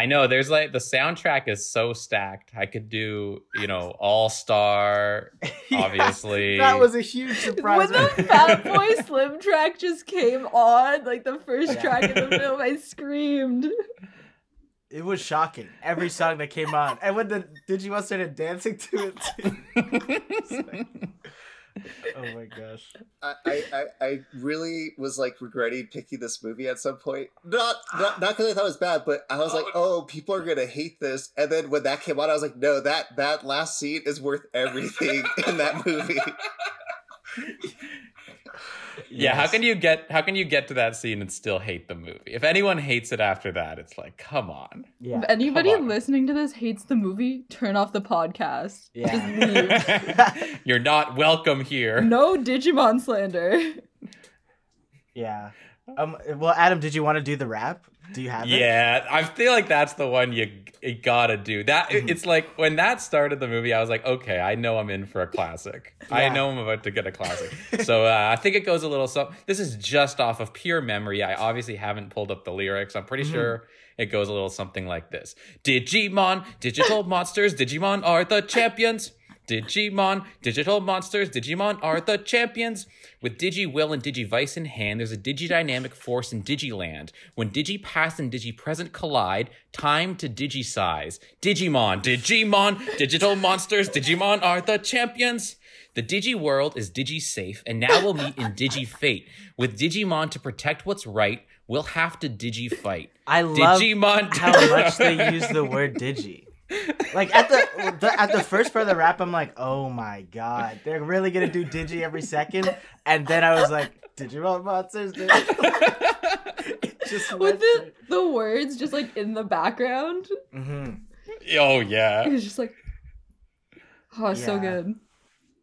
I know there's like the soundtrack is so stacked. I could do, you know, All Star, obviously. that was a huge surprise. When the Fat Boy Slim track just came on, like the first Yeah. track in the film, I screamed. It was shocking. Every song that came on, and when the Digimon started dancing to it, too. Oh my gosh. I, I, I- I really was like regretting picking this movie at some point. Not not not because I thought it was bad, but I was like, oh. oh, people are gonna hate this. And then when that came on, I was like, no, that that last scene is worth everything in that movie. Yeah, how can you get how can you get to that scene and still hate the movie? If anyone hates it after that, it's like, come on. Yeah. If anybody on. listening to this hates the movie, turn off the podcast. Yeah. Just leave. You're not welcome here. no Digimon slander. Yeah. Um. Well, Adam, did you want to do the rap? Do you have it? Yeah, I feel like that's the one you, you gotta do. That Mhm. it's like when that started the movie, I was like, okay, I know I'm in for a classic. I know I'm about to get a classic. so uh, I think it goes a little. So this is just off of pure memory. I obviously haven't pulled up the lyrics. I'm pretty Mhm. sure it goes a little something like this: Digimon, digital monsters, Digimon are the champions. Digimon, digital monsters, Digimon are the champions. With Digi Will and Digivice in hand, there's a digidynamic force in Digiland. When Digi-Past and Digi-Present collide, time to Digi-size. Digimon, Digimon, digital monsters, Digimon are the champions. The Digi world is Digi safe, and now we'll meet in Digi Fate. With Digimon to protect what's right, we'll have to Digi fight. I love Digimon. how much they use the word digi. Like at the, the at the first part of the rap, I'm like, oh my god, they're really gonna do digi every second. And then I was like, Digimon monsters. Dude. Just With went the, the words just like in the background. hmm oh It yeah. was just like, oh, it's so good.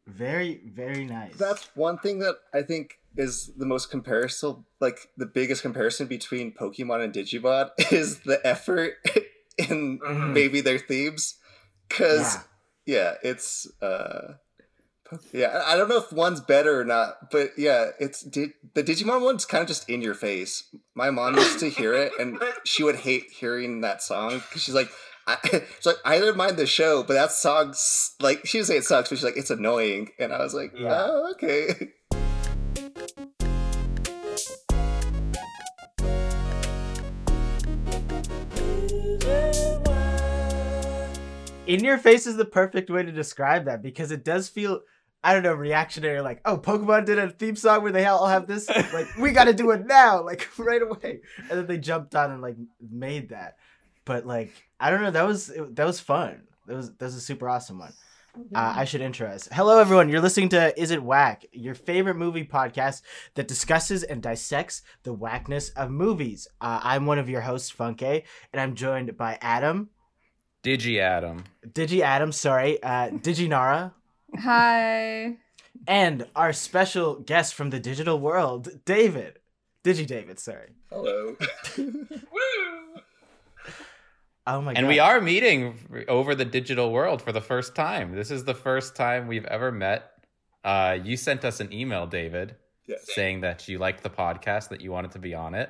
Very very nice. That's one thing that I think is the most comparison, like the biggest comparison between Pokemon and Digimon is the effort in Mhm. maybe their themes. Because Yeah. yeah, it's uh yeah, I don't know if one's better or not, but yeah, it's di- the Digimon one's kind of just in your face. My mom used to hear it, and she would hate hearing that song because she's like, I, she's like, I didn't mind the show, but that song, like, she didn't say it sucks, but she's like, it's annoying, and I was like, Yeah. oh, okay. In your face is the perfect way to describe that because it does feel I don't know reactionary like oh Pokemon did a theme song where they all have this like we got to do it now like right away and then they jumped on and like made that but like I don't know that was it, that was fun that was that was a super awesome one uh, I should intro us. Hello, everyone. You're listening to Is It Whack, your favorite movie podcast that discusses and dissects the whackness of movies. Uh, I'm one of your hosts, Funke, and I'm joined by Adam, Digi Adam. Digi Adam, sorry, uh, Digi Nara, Hi. and our special guest from the digital world, David. Digi David, sorry. Hello. Woo! Oh my god. And we are meeting over the digital world for the first time. This is the first time we've ever met. Uh, you sent us an email, David, yes. saying that you liked the podcast, that you wanted to be on it.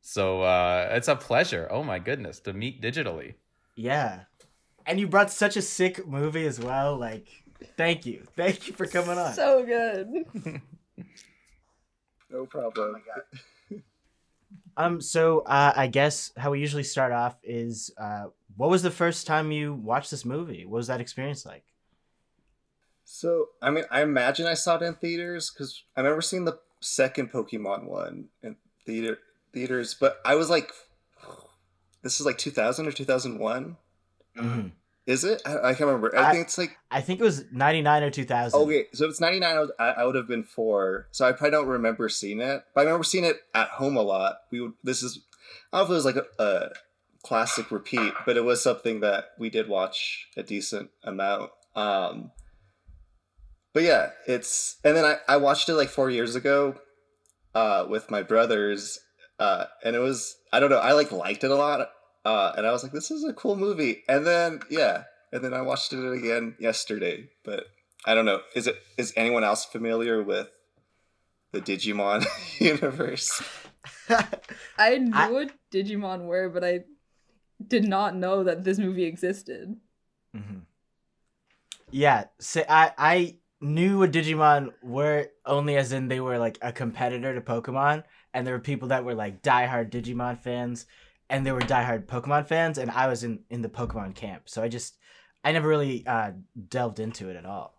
So uh, it's a pleasure. Oh my goodness, to meet digitally. Yeah. And you brought such a sick movie as well. Like, thank you. Thank you for coming on. So good. No problem. Um, so uh, I guess how we usually start off is uh, what was the first time you watched this movie? What was that experience like? So, I mean, I imagine I saw it in theaters because I remember seeing the second Pokemon one in theater theaters, but I was like, this is like 2000 or 2001. Mhm. Is it? I, I can't remember. I, I- think it's like I think it was 99 or 2000. okay. So if it's 99, I, was, I, I would have been four. So I probably don't remember seeing it, but I remember seeing it at home a lot. We would. This is. I don't know if it was like a, a classic repeat, but it was something that we did watch a decent amount. Um, but yeah, it's and then I, I watched it like four years ago, uh, with my brothers, uh, and it was I don't know I like liked it a lot, uh, and I was like this is a cool movie, and then yeah, and then I watched it again yesterday, but I don't know is it is anyone else familiar with the Digimon universe? I knew I- what Digimon were, but I did not know that this movie existed. hmm Yeah, so I I knew what Digimon were only as in they were like a competitor to Pokemon, and there were people that were like diehard Digimon fans, and there were diehard Pokemon fans, and I was in in the Pokemon camp, so I just I never really uh, delved into it at all.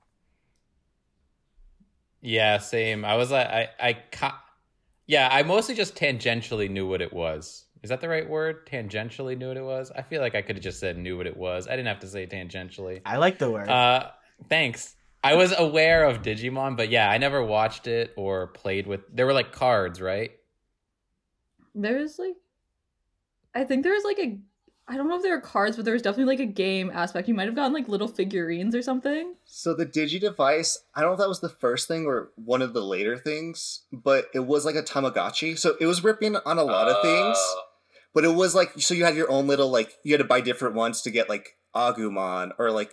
Yeah, same. I was like, I, I, ca- yeah, I mostly just tangentially knew what it was. Is that the right word? Tangentially knew what it was. I feel like I could have just said knew what it was. I didn't have to say tangentially. I like the word. Uh, thanks. I was aware of Digimon, but yeah, I never watched it or played with. There were like cards, right? There's like, I think there's like a, I don't know if there are cards, but there was definitely like a game aspect. You might have gotten like little figurines or something. So the Digi device, I don't know if that was the first thing or one of the later things, but it was like a Tamagotchi. So it was ripping on a lot of things. Uh, But it was like so you had your own little like you had to buy different ones to get like Agumon or like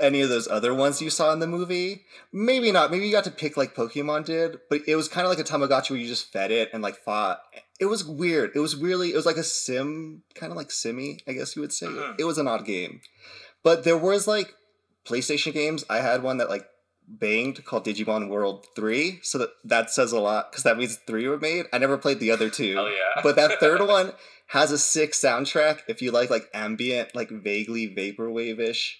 any of those other ones you saw in the movie. Maybe not. Maybe you got to pick like Pokemon did, but it was kind of like a Tamagotchi where you just fed it and like fought. It was weird. It was really it was like a sim, kind of like Simmy, I guess you would say. Mhm. It was an odd game. But there was like PlayStation games. I had one that like banged called Digimon World 3, so that that says a lot cuz that means 3 were made. I never played the other two hell yeah. but that third one has a sick soundtrack if you like like ambient like vaguely vaporwave-ish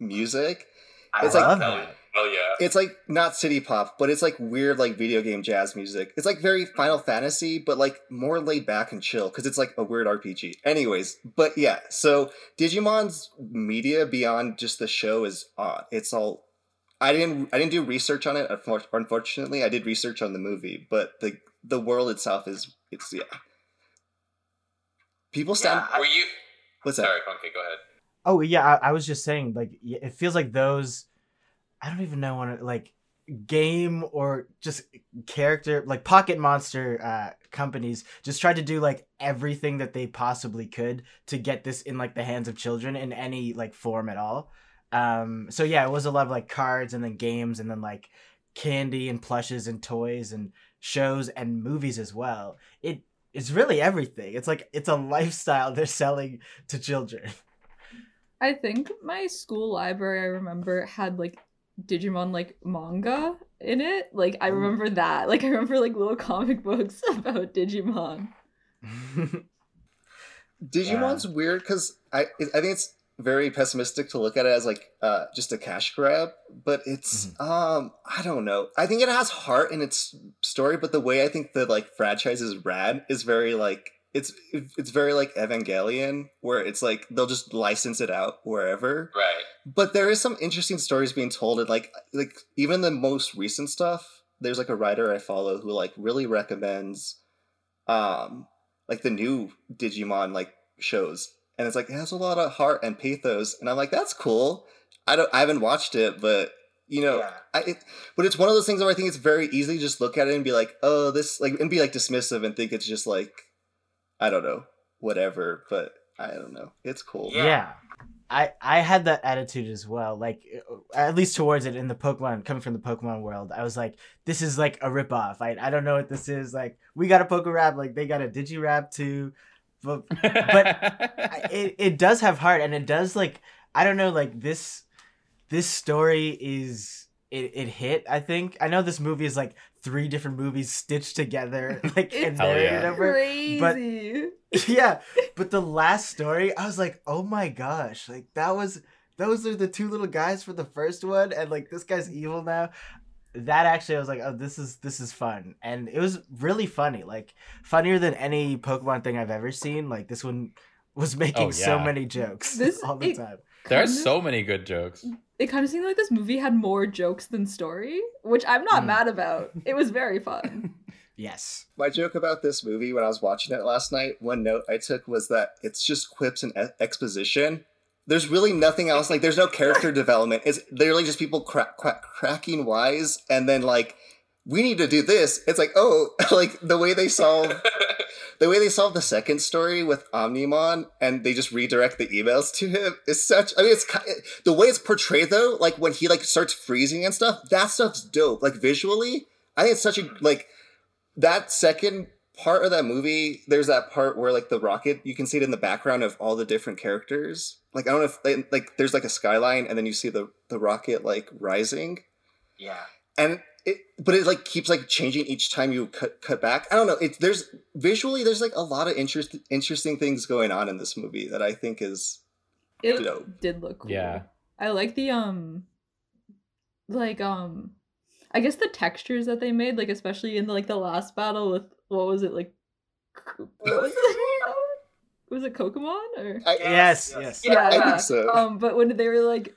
music I it's like- love hell, that. Hell yeah. it's like not city pop but it's like weird like video game jazz music it's like very final fantasy but like more laid back and chill because it's like a weird rpg anyways but yeah so digimon's media beyond just the show is odd it's all i didn't i didn't do research on it unfortunately i did research on the movie but the the world itself is it's yeah people stand Were you? what's that Sorry, Funke. Go ahead. Oh yeah, I, I was just saying like it feels like those. I don't even know what like game or just character like Pocket Monster uh, companies just tried to do like everything that they possibly could to get this in like the hands of children in any like form at all. Um, so yeah, it was a lot of like cards and then games and then like candy and plushes and toys and shows and movies as well. It it's really everything. It's like it's a lifestyle they're selling to children. I think my school library, I remember, had like Digimon like manga in it. Like I remember that. Like I remember like little comic books about Digimon. Digimon's weird because I I think it's very pessimistic to look at it as like uh just a cash grab, but it's um I don't know. I think it has heart in its story, but the way I think the like franchise is rad is very like it's it's very like Evangelion, where it's like they'll just license it out wherever. Right. But there is some interesting stories being told, and like like even the most recent stuff. There's like a writer I follow who like really recommends, um, like the new Digimon like shows, and it's like it has a lot of heart and pathos, and I'm like that's cool. I don't I haven't watched it, but you know, I it, but it's one of those things where I think it's very easy to just look at it and be like, oh, this like and be like dismissive and think it's just like, I don't know, whatever. But I don't know, it's cool. Yeah. yeah. I, I had that attitude as well. Like, uh, at least towards it in the Pokemon, coming from the Pokemon world, I was like, this is like a ripoff. I, I don't know what this is. Like, we got a Pokerap, like, they got a Digirap too. But I- it, it does have heart, and it does, like, I don't know, like, this this story is. It, it hit, I think. I know this movie is like three different movies stitched together, like, and It's Hell narrated yeah. over Crazy. yeah but the last story i was like oh my gosh like that was those are the two little guys for the first one and like this guy's evil now that actually i was like oh this is this is fun and it was really funny like funnier than any pokemon thing i've ever seen like this one was oh, making Oh, so many jokes This- all the it- time there are so many good jokes. It kind of seemed like this movie had more jokes than story, which I'm not Mm. mad about. It was very fun. yes My joke about this movie when I was watching it last night, one note I took was that it's just quips and e- exposition. There's really nothing else. Like, there's no character development. It's literally just people crack, crack, cracking wise, and then like, we need to do this. It's like, oh, like the way they solve the way they solve the second story with Omnimon, and they just redirect the emails to him is such. I mean, it's the way it's portrayed though. Like when he like starts freezing and stuff. That stuff's dope. Like visually, I think it's such a like that second part of that movie, there's that part where like the rocket, you can see it in the background of all the different characters. Like I don't know if they, like there's like a skyline, and then you see the the rocket like rising, Yeah. and it but it like keeps like changing each time you cut cut back. I don't know. It's there's visually there's like a lot of interest interesting things going on in this movie that I think is It Dope. did look cool. Yeah. I like the um like um I guess the textures that they made, like especially in the, like the last battle with what was it like what was it? was it Kokomon or I, Yes, yes. yeah, I yeah. think so. Um, but when they were like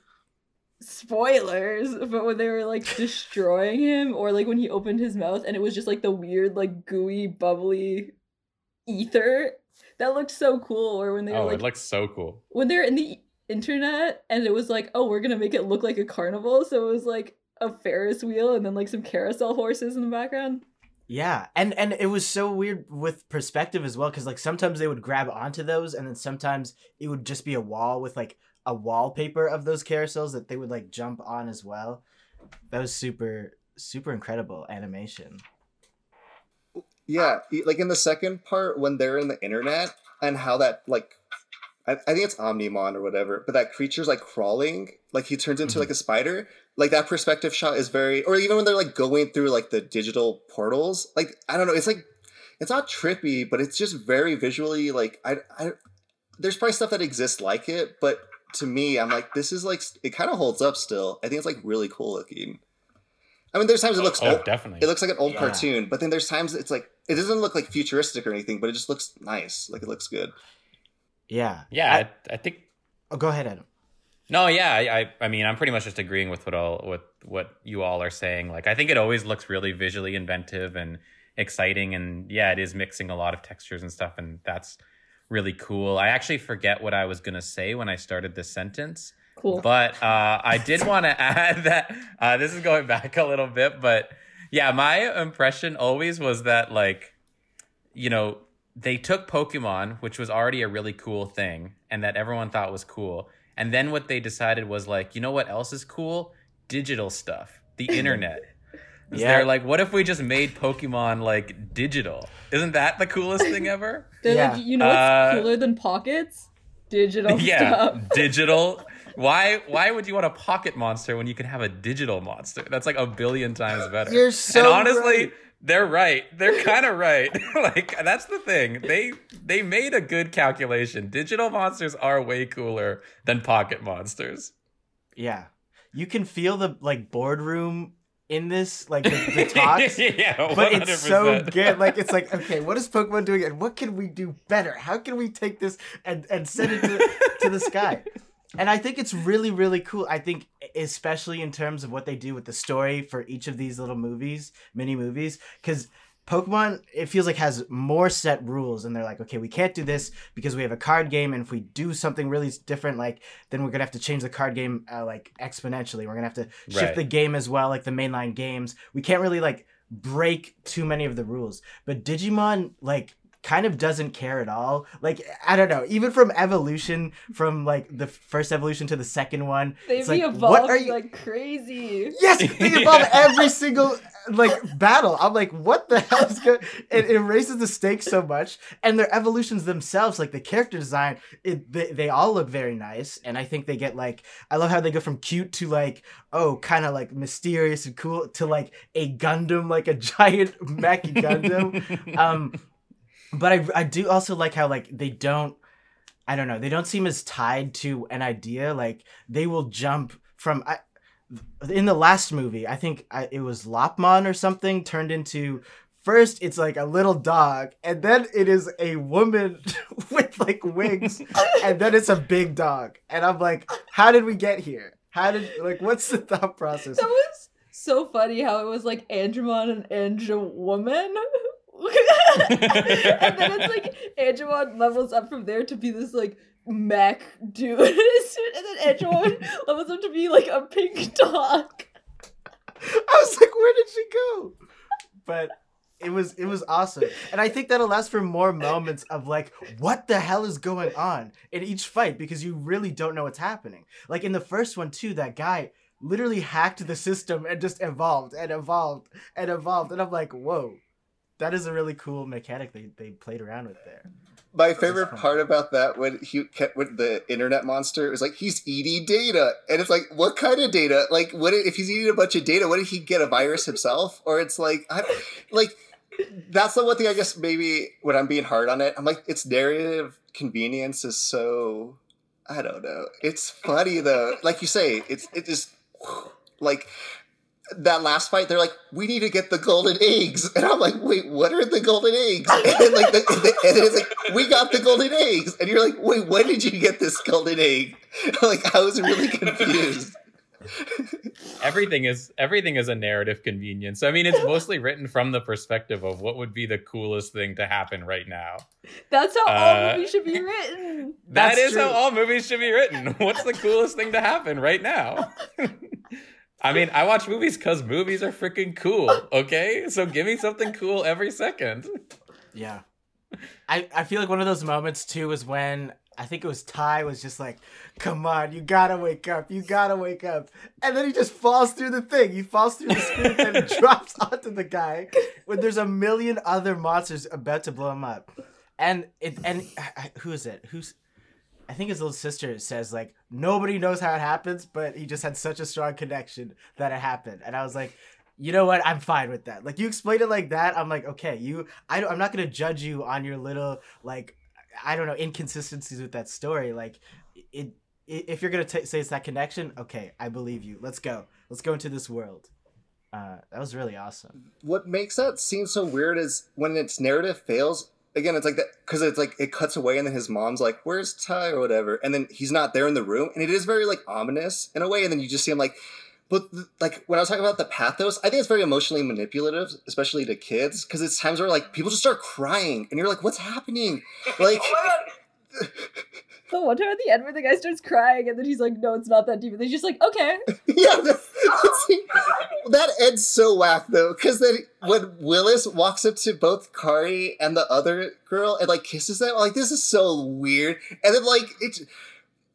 spoilers, but when they were like destroying him, or like when he opened his mouth and it was just like the weird, like gooey, bubbly ether, that looked so cool. Or when they were Oh, like it looks so cool. when they're in the internet and it was like, oh, we're gonna make it look like a carnival, so it was like a Ferris wheel and then like some carousel horses in the background. Yeah, and and it was so weird with perspective as well because like sometimes they would grab onto those, and then sometimes it would just be a wall with like a wallpaper of those carousels that they would like jump on as well. That was super super incredible animation. Yeah, like in the second part when they're in the internet and how that like I, I think it's Omnimon or whatever, but that creature's like crawling, like he turns into Mhm. like a spider. Like that perspective shot is very or even when they're like going through like the digital portals, like I don't know, it's like it's not trippy, but it's just very visually like I I there's probably stuff that exists like it, but to me, I'm like, this is like it kind of holds up still. I think it's like really cool looking. I mean, there's times it looks Oh, old, definitely. it looks like an old Yeah. cartoon, but then there's times it's like it doesn't look like futuristic or anything, but it just looks nice. Like it looks good. Yeah. yeah, I- I, I think oh, go ahead, Adam. No, yeah, I, I, I mean, I'm pretty much just agreeing with what all with what you all are saying. Like, I think it always looks really visually inventive and exciting, and yeah, it is mixing a lot of textures and stuff, and that's really cool. I actually forget what I was gonna say when I started this sentence, Cool. but uh, I did want to add that uh, this is going back a little bit, but yeah, my impression always was that like, you know, they took Pokemon, which was already a really cool thing, and that everyone thought was cool, and then what they decided was like, you know what else is cool? Digital stuff, the internet. Is Yeah. They're like, what if we just made Pokemon like digital? Isn't that the coolest thing ever? They're Yeah. like, you know what's Uh, cooler than pockets? Digital yeah, stuff. digital. Why? Why would you want a pocket monster when you can have a digital monster? That's like a billion times better. You're so and honestly, right. they're right. They're kind of right. like that's the thing. They they made a good calculation. Digital monsters are way cooler than pocket monsters. Yeah, you can feel the like boardroom in this, like the, the talks. yeah, but it's so good. Like it's like, okay, what is Pokemon doing, and what can we do better? How can we take this and and send it to, to the sky? And I think it's really really cool. I think especially in terms of what they do with the story for each of these little movies, mini movies, because. Pokemon, it feels like has more set rules, and they're like, okay, we can't do this because we have a card game, and if we do something really different, like then we're gonna have to change the card game uh, like exponentially. We're gonna have to shift Right. the game as well, like the mainline games. We can't really like break too many of the rules. But Digimon like kind of doesn't care at all. Like I don't know, even from evolution from like the first evolution to the second one. They it's like, what are you like crazy. Yes, they evolve every single like battle. I'm like, what the hell is going? It, it raises the stakes so much, and their evolutions themselves, like the character design, it they, they all look very nice, and I think they get like I love how they go from cute to like oh kind of like mysterious and cool to like a Gundam, like a giant mech Gundam. um, but I I do also like how like they don't. I don't know. They don't seem as tied to an idea. Like they will jump from. I, in the last movie, I think I, it was Lopmon or something turned into. First, it's like a little dog, and then it is a woman with like wings, and then it's a big dog. And I'm like, how did we get here? How did like what's the thought process? That was so funny how it was like Andromon and Andra Woman. and then it's like Andromon levels up from there to be this like mech dude. and then Andromon levels up to be like a pink dog. I was like, where did she go? But it was it was awesome, and I think that allows for more moments of like, what the hell is going on in each fight because you really don't know what's happening. Like in the first one too, that guy literally hacked the system and just evolved and evolved and evolved, and I'm like, whoa. That is a really cool mechanic they, they played around with there. My favorite part about that when he kept with the internet monster was like he's eating data, and it's like what kind of data? Like what if he's eating a bunch of data? What did he get a virus himself? Or it's like I like that's the one thing I guess maybe when I'm being hard on it, I'm like its narrative convenience is so I don't know. It's funny though, like you say, it's it just like that last fight, they're like, "We need to get the golden eggs," and I'm like, "Wait, what are the golden eggs?" And then like, the, the, and it's like, "We got the golden eggs," and you're like, "Wait, when did you get this golden egg?" like, I was really confused. everything is everything is a narrative convenience. I mean, it's mostly written from the perspective of what would be the coolest thing to happen right now. That's how Uh, all movies should be written. That That's is how all movies should be written. What's the coolest thing to happen right now? I mean, I watch movies because movies are freaking cool. Okay, so give me something cool every second. Yeah. I, I feel like one of those moments too is when I think it was Tai was just like, "Come on, you gotta wake up, you gotta wake up," and then he just falls through the thing. He falls through the screen and drops onto the guy when there's a million other monsters about to blow him up, and it and uh, who is it? Who's I think his little sister says like nobody knows how it happens, but he just had such a strong connection that it happened, and I was like, you know what? I'm fine with that. Like you explained it like that, I'm like, okay, you. I I'm not gonna judge you on your little like, I don't know inconsistencies with that story. Like, it. if you're gonna t- say it's that connection, okay, I believe you. Let's go. Let's go into this world. Uh, that was really awesome. What makes that seem so weird is when its narrative fails. Again, it's like that because it's like it cuts away, and then his mom's like, "Where's Tai?" or whatever, and then he's not there in the room, and it is very like ominous in a way, and then you just see him like. But like when I was talking about the pathos, I think it's very emotionally manipulative, especially to kids, because it's times where like people just start crying, and you're like, "What's happening?" Like, oh The one time at the end where the guy starts crying and then he's like, no, it's not that deep. And he's just like, okay. yeah, that, ends so whack though, because then when Willis walks up to both Kari and the other girl and like kisses them, I'm like this is so weird, and then like it.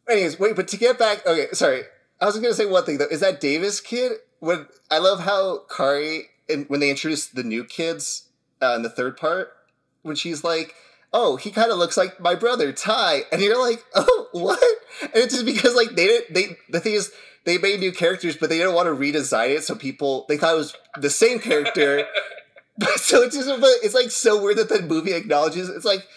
Anyways, wait, but to get back, okay, sorry, I was gonna say one thing though. Is that Davis kid? When I love how Kari and when they introduce the new kids uh, in the third part, when she's like. Oh, he kind of looks like my brother Tai, and you're like, oh, what? And it's just because like they didn't. They the thing is, they made new characters, but they didn't want to redesign it, so people they thought it was the same character. but so it's just but it's like so weird that the movie acknowledges it's like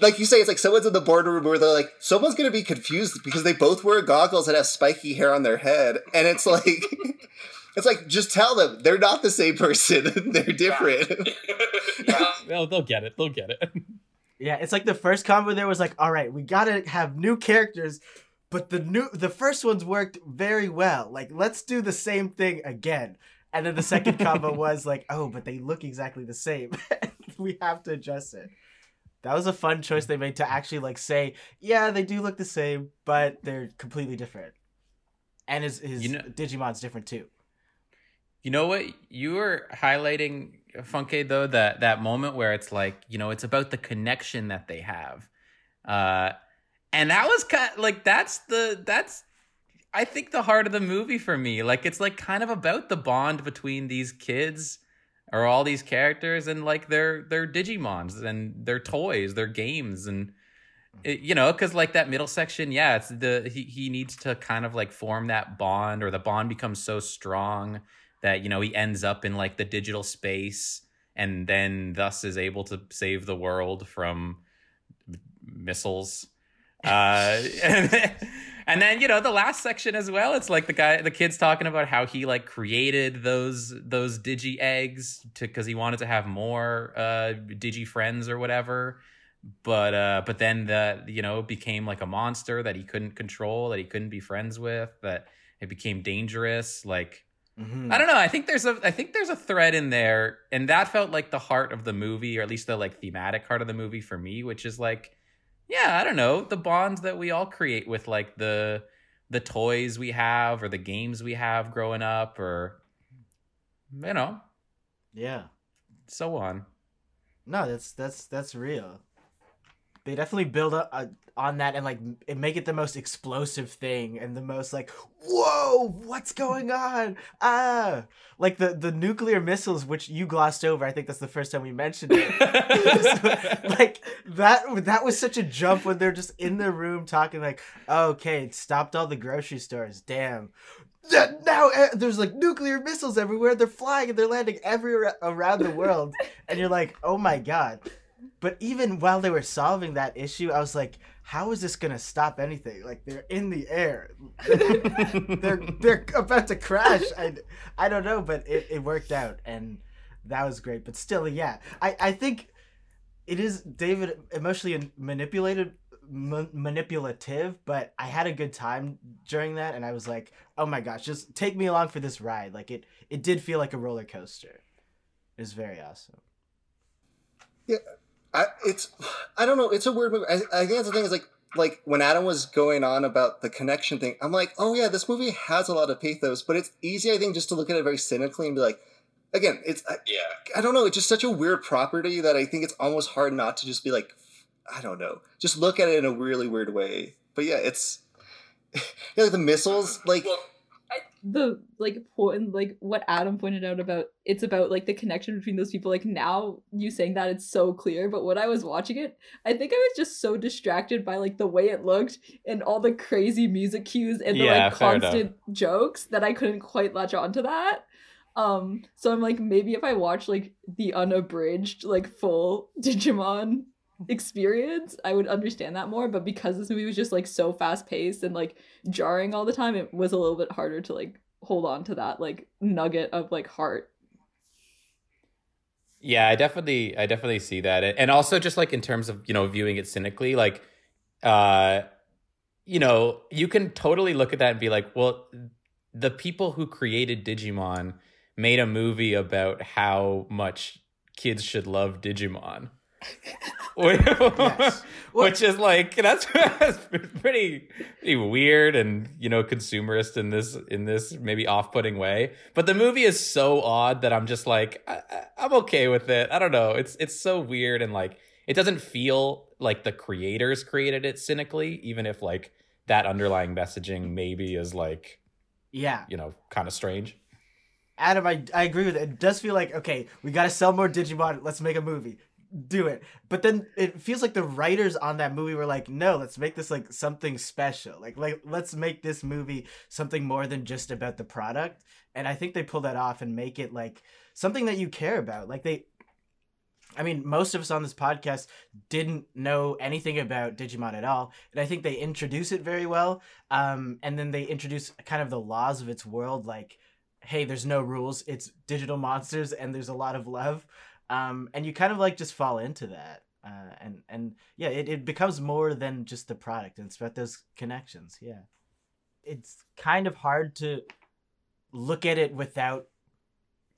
like you say, it's like someone's in the boardroom where they're like, someone's gonna be confused because they both wear goggles and have spiky hair on their head, and it's like it's like just tell them they're not the same person, they're different. yeah. They'll, they'll get it. They'll get it. Yeah, it's like the first combo there was like, all right, we gotta have new characters, but the new the first ones worked very well. Like, let's do the same thing again. And then the second combo was like, oh, but they look exactly the same. we have to adjust it. That was a fun choice they made to actually like say, yeah, they do look the same, but they're completely different. And his his You know- Digimon's different too. You know what? You were highlighting Funke though that that moment where it's like you know it's about the connection that they have, uh, and that was kind like that's the that's I think the heart of the movie for me. Like it's like kind of about the bond between these kids or all these characters and like their their Digimons and their toys, their games and. it- you know, because like that middle section, yeah, it's the he, he needs to kind of like form that bond, or the bond becomes so strong that you know he ends up in like the digital space and then thus is able to save the world from missiles. Uh and, then, and then you know the last section as well it's like the guy the kid's talking about how he like created those those digi eggs to because he wanted to have more uh digi friends or whatever. But uh but then the you know became like a monster that he couldn't control that he couldn't be friends with that it became dangerous like Mhm. I don't know. I think there's a I think there's a thread in there, and that felt like the heart of the movie, or at least the like thematic heart of the movie for me, which is like, yeah, I don't know, the bonds that we all create with like the the toys we have or the games we have growing up, or you know, Yeah. so on. No, that's that's that's real. They definitely build up. Uh, on that and like make it the most explosive thing and the most like whoa what's going on? Ah! Like the the nuclear missiles which you glossed over i think that's the first time we mentioned it. Like that that was such a jump when they're just in the room talking like okay it stopped all the grocery stores damn. Now eh, there's like nuclear missiles everywhere they're flying and they're landing everywhere around the world. And you're like oh my god. But even while they were solving that issue i was like how is this gonna stop anything? Like they're in the air. They're they're about to crash. I, I don't know but it, it worked out and that was great. But still yeah i i think it is david emotionally manipulated ma- manipulative but i had a good time during that and i was like oh my gosh just take me along for this ride. Like it it did feel like a roller coaster. It was very awesome I, it's I don't know. It's a weird movie. I, I think that's the thing is like like when Adam was going on about the connection thing. I'm like, oh yeah, this movie has a lot of pathos, but it's easy I think just to look at it very cynically and be like, again, it's I, Yeah. I don't know. It's just such a weird property that I think it's almost hard not to just be like, I don't know, just look at it in a really weird way. But yeah, it's yeah, like the missiles, like Well, the like point like what Adam pointed out about it's about like the connection between those people. Like now you saying that it's so clear, but when I was watching it, I think I was just so distracted by like the way it looked and all the crazy music cues and the Yeah, like fair enough. constant jokes that I couldn't quite latch onto that. Um, so I'm like, maybe if I watch like the unabridged, like full Digimon experience, I would understand that more. But because this movie was just like so fast paced and like jarring all the time, it was a little bit harder to like hold on to that like nugget of like heart. Yeah, I definitely I definitely see that. And also just like in terms of, you know, viewing it cynically, like uh you know, you can totally look at that and be like, well, the people who created Digimon made a movie about how much kids should love Digimon. Yes. Which is like that's, that's pretty pretty weird and you know consumerist in this in this maybe off-putting way. But the movie is so odd that I'm just like I, I'm okay with it. I don't know. It's it's so weird and like it doesn't feel like the creators created it cynically, even if like that underlying messaging maybe is like yeah you know kind of strange. Adam, I, I agree with it. It does feel like, okay, we got to sell more Digimon. Let's make a movie. Do it. But then it feels like the writers on that movie were like, no, let's make this like something special. Like, like let's make this movie something more than just about the product. And I think they pull that off and make it like something that you care about. Like they I mean, most of us on this podcast didn't know anything about Digimon at all, and I think they introduce it very well. Um, and then they introduce kind of the laws of its world, like, hey, there's no rules. It's digital monsters, and there's a lot of love. Um, and you kind of like just fall into that. Uh, and and yeah, it, it becomes more than just the product, and it's about those connections. Yeah, it's kind of hard to look at it without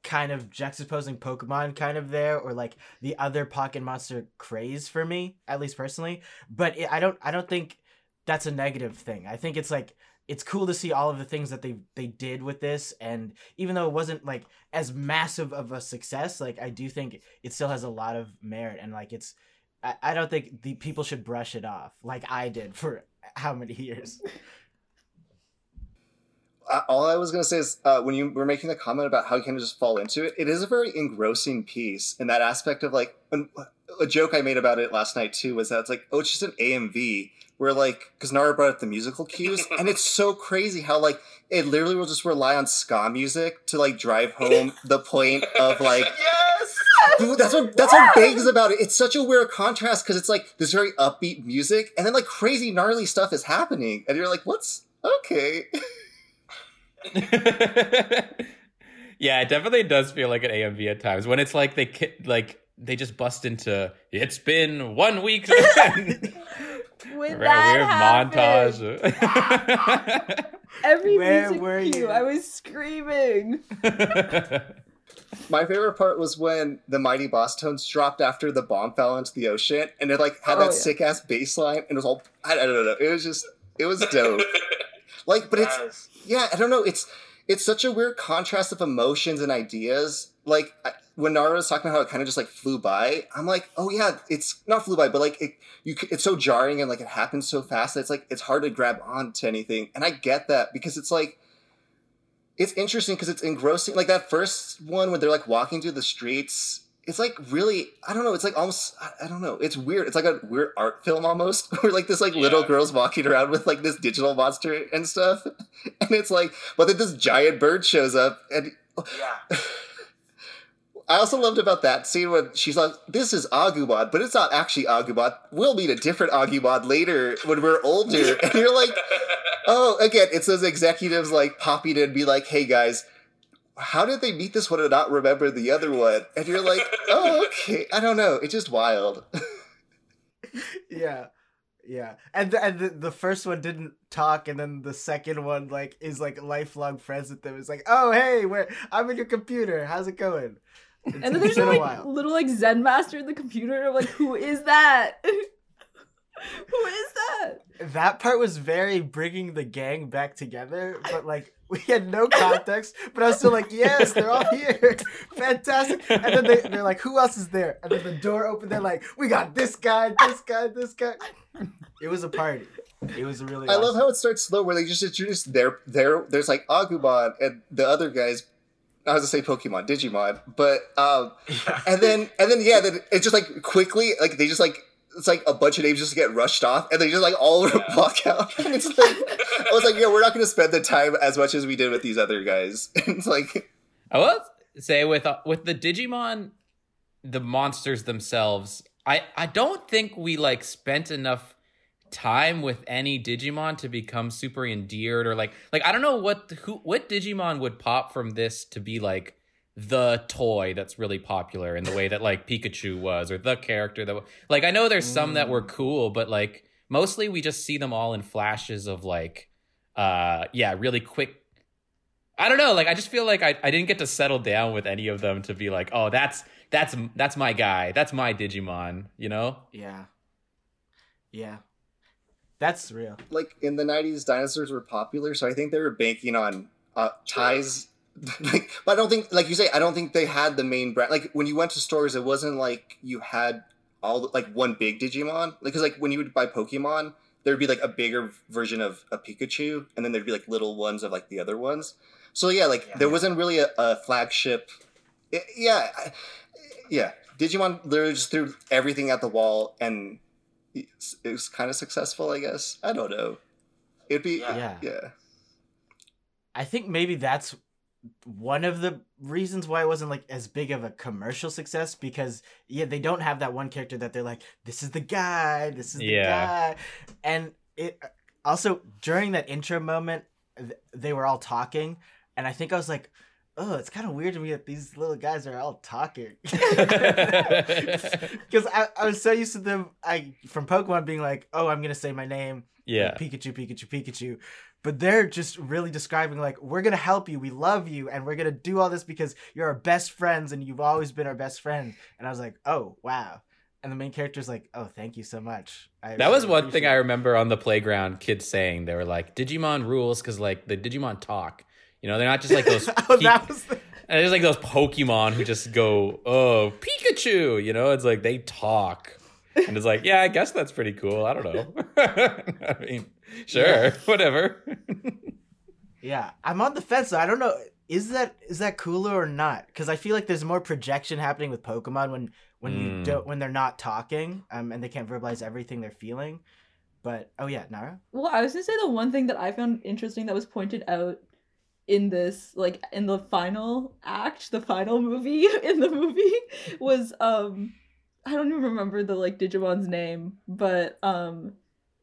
kind of juxtaposing Pokemon kind of there or like the other pocket monster craze for me at least personally but it, I don't I don't think that's a negative thing I think it's like it's cool to see all of the things that they they did with this. And even though it wasn't like as massive of a success like I do think it still has a lot of merit. And like it's I, I don't think the people should brush it off like I did for how many years all I was gonna say is uh, when you were making the comment about how you can just fall into it, it is a very engrossing piece in that aspect of like a joke I made about it last night too was that it's like oh it's just an AMV where like because Nara brought up the musical cues and it's so crazy how like it literally will just rely on ska music to like drive home the point of like yes. Dude, that's what that's what begs about it. It's such a weird contrast because it's like this very upbeat music, and then like crazy gnarly stuff is happening, and you're like, "What's okay?" yeah, it definitely does feel like an AMV at times when it's like they ki- like they just bust into it's been one week When Very that weird happened, montage. every Where music were cue, you? I was screaming. My favorite part was when the Mighty Bosstones dropped after the bomb fell into the ocean, and it like had Oh, that yeah. sick ass bass line, and it was all I, I don't know. It was just it was dope. Like, but it's yeah, I don't know. It's it's such a weird contrast of emotions and ideas like I- when Nara was talking about how it kind of just like flew by, I'm like, oh yeah, it's not flew by, but like it, you, it's so jarring and like it happens so fast that it's like it's hard to grab on to anything. And I get that because it's like, it's interesting because it's engrossing. Like that first one when they're like walking through the streets, it's like really, I don't know, it's like almost, I, don't know, it's weird. It's like a weird art film almost, where like this like little girl's walking around with like this digital monster and stuff, and it's like, but then this giant bird shows up and. Yeah. I also loved about that scene when she's like, "This is Agumon, but it's not actually Agumon. We'll meet a different Agumon later when we're older." And you're like, "Oh, again, it's those executives like popping in and be like, hey guys, how did they meet this one and not remember the other one?" And you're like, "Oh, okay. I don't know. It's just wild." yeah yeah and the, and the, the first one didn't talk and then the second one like is like lifelong friends with them it's like oh hey where i'm in your computer how's it going It's- And then it's there's been no a like little like Zen master in the computer. I'm like, who is that? who is that? that part was very bringing the gang back together but like we had no context but i was still like yes they're all here fantastic and then they, they're like who else is there and then the door opened they're like we got this guy this guy this guy it was a party it was really I love how it starts slow, where they just introduce their their. There's like Agumon and the other guys. I was gonna say Pokemon, Digimon, but um, and then and then yeah, then it's just like quickly like they just like it's like a bunch of names just get rushed off, and they just like all walk out. And it's like I was like, yeah, we're not gonna spend the time as much as we did with these other guys. And it's like I will say with uh, with the Digimon, the monsters themselves, I I don't think we like spent enough time with any Digimon to become super endeared or like like I don't know what who what Digimon would pop from this to be like the toy that's really popular in the way that like Pikachu was or the character that wa- like I know there's some that were cool but like mostly we just see them all in flashes of like uh yeah really quick I don't know. Like, I just feel like I, I didn't get to settle down with any of them to be like, oh, that's that's that's my guy. That's my Digimon. You know? Yeah. Yeah. That's real. like in the '90s, dinosaurs were popular, so I think they were banking on uh, ties. like, but I don't think, like you say, I don't think they had the main brand. Like when you went to stores, it wasn't like you had all the, like one big Digimon. Like, because like when you would buy Pokemon, there'd be like a bigger version of a Pikachu, and then there'd be like little ones of like the other ones. So yeah, like Yeah. there wasn't really a, a flagship. I- yeah, I- yeah. Digimon literally just threw everything at the wall, and it's- it was kind of successful, I guess. I don't know. It'd be Yeah. yeah. I think maybe that's one of the reasons why it wasn't like as big of a commercial success because yeah, they don't have that one character that they're like, this is the guy, this is the Yeah. guy. And it also during that intro moment, th- they were all talking, and I think I was like, oh, it's kind of weird to me that these little guys are all talking. Because I, I was so used to them I from Pokemon being like, oh, I'm gonna say my name, Yeah. like, Pikachu, Pikachu, Pikachu. But they're just really describing like we're gonna help you, we love you, and we're gonna do all this because you're our best friends and you've always been our best friend. And I was like, oh wow. And the main character's like, oh, thank you so much. I That was really one thing appreciate I remember on the playground. Kids saying they were like, "Digimon rules" because like the Digimon talk. You know, they're not just like those. oh, pe- that was the... and there's like those Pokemon who just go, "Oh, Pikachu!" You know, it's like they talk, and it's like, yeah, I guess that's pretty cool. I don't know. I mean, sure, Yeah. whatever. Yeah, I'm on the fence. Though. I don't know. Is that is that cooler or not? Because I feel like there's more projection happening with Pokemon when when you Mm. don't when they're not talking um and they can't verbalize everything they're feeling. But oh yeah, Nara. Well, I was gonna say the one thing that I found interesting that was pointed out in this, like in the final act, the final movie in the movie was um I don't even remember the like Digimon's name, but um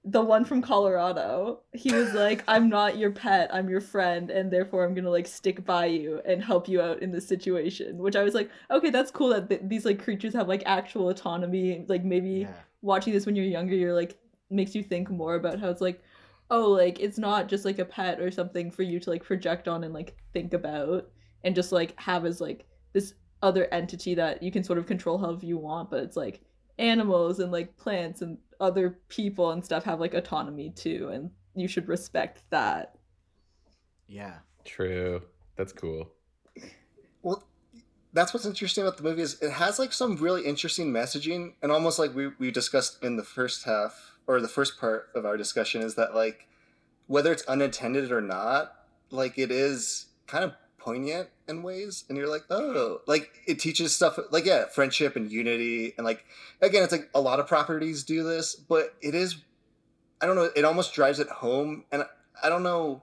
the one from Colorado. He was like, I'm not your pet, I'm your friend, and therefore I'm gonna like stick by you and help you out in this situation. Which I was like, okay, that's cool that th- these like creatures have like actual autonomy. Like maybe Yeah. watching this when you're younger, you're like makes you think more about how it's like, oh, like it's not just like a pet or something for you to like project on and like think about and just like have as like this other entity that you can sort of control however you want, but it's like animals and like plants and other people and stuff have like autonomy too, and you should respect that. Yeah. True, that's cool. Well, that's what's interesting about the movie is it has like some really interesting messaging and almost like we, we discussed in the first half or the first part of our discussion is that like whether it's unintended or not like it is kind of poignant in ways and you're like oh like it teaches stuff like yeah friendship and unity and like again it's like a lot of properties do this but it is i don't know it almost drives it home and i don't know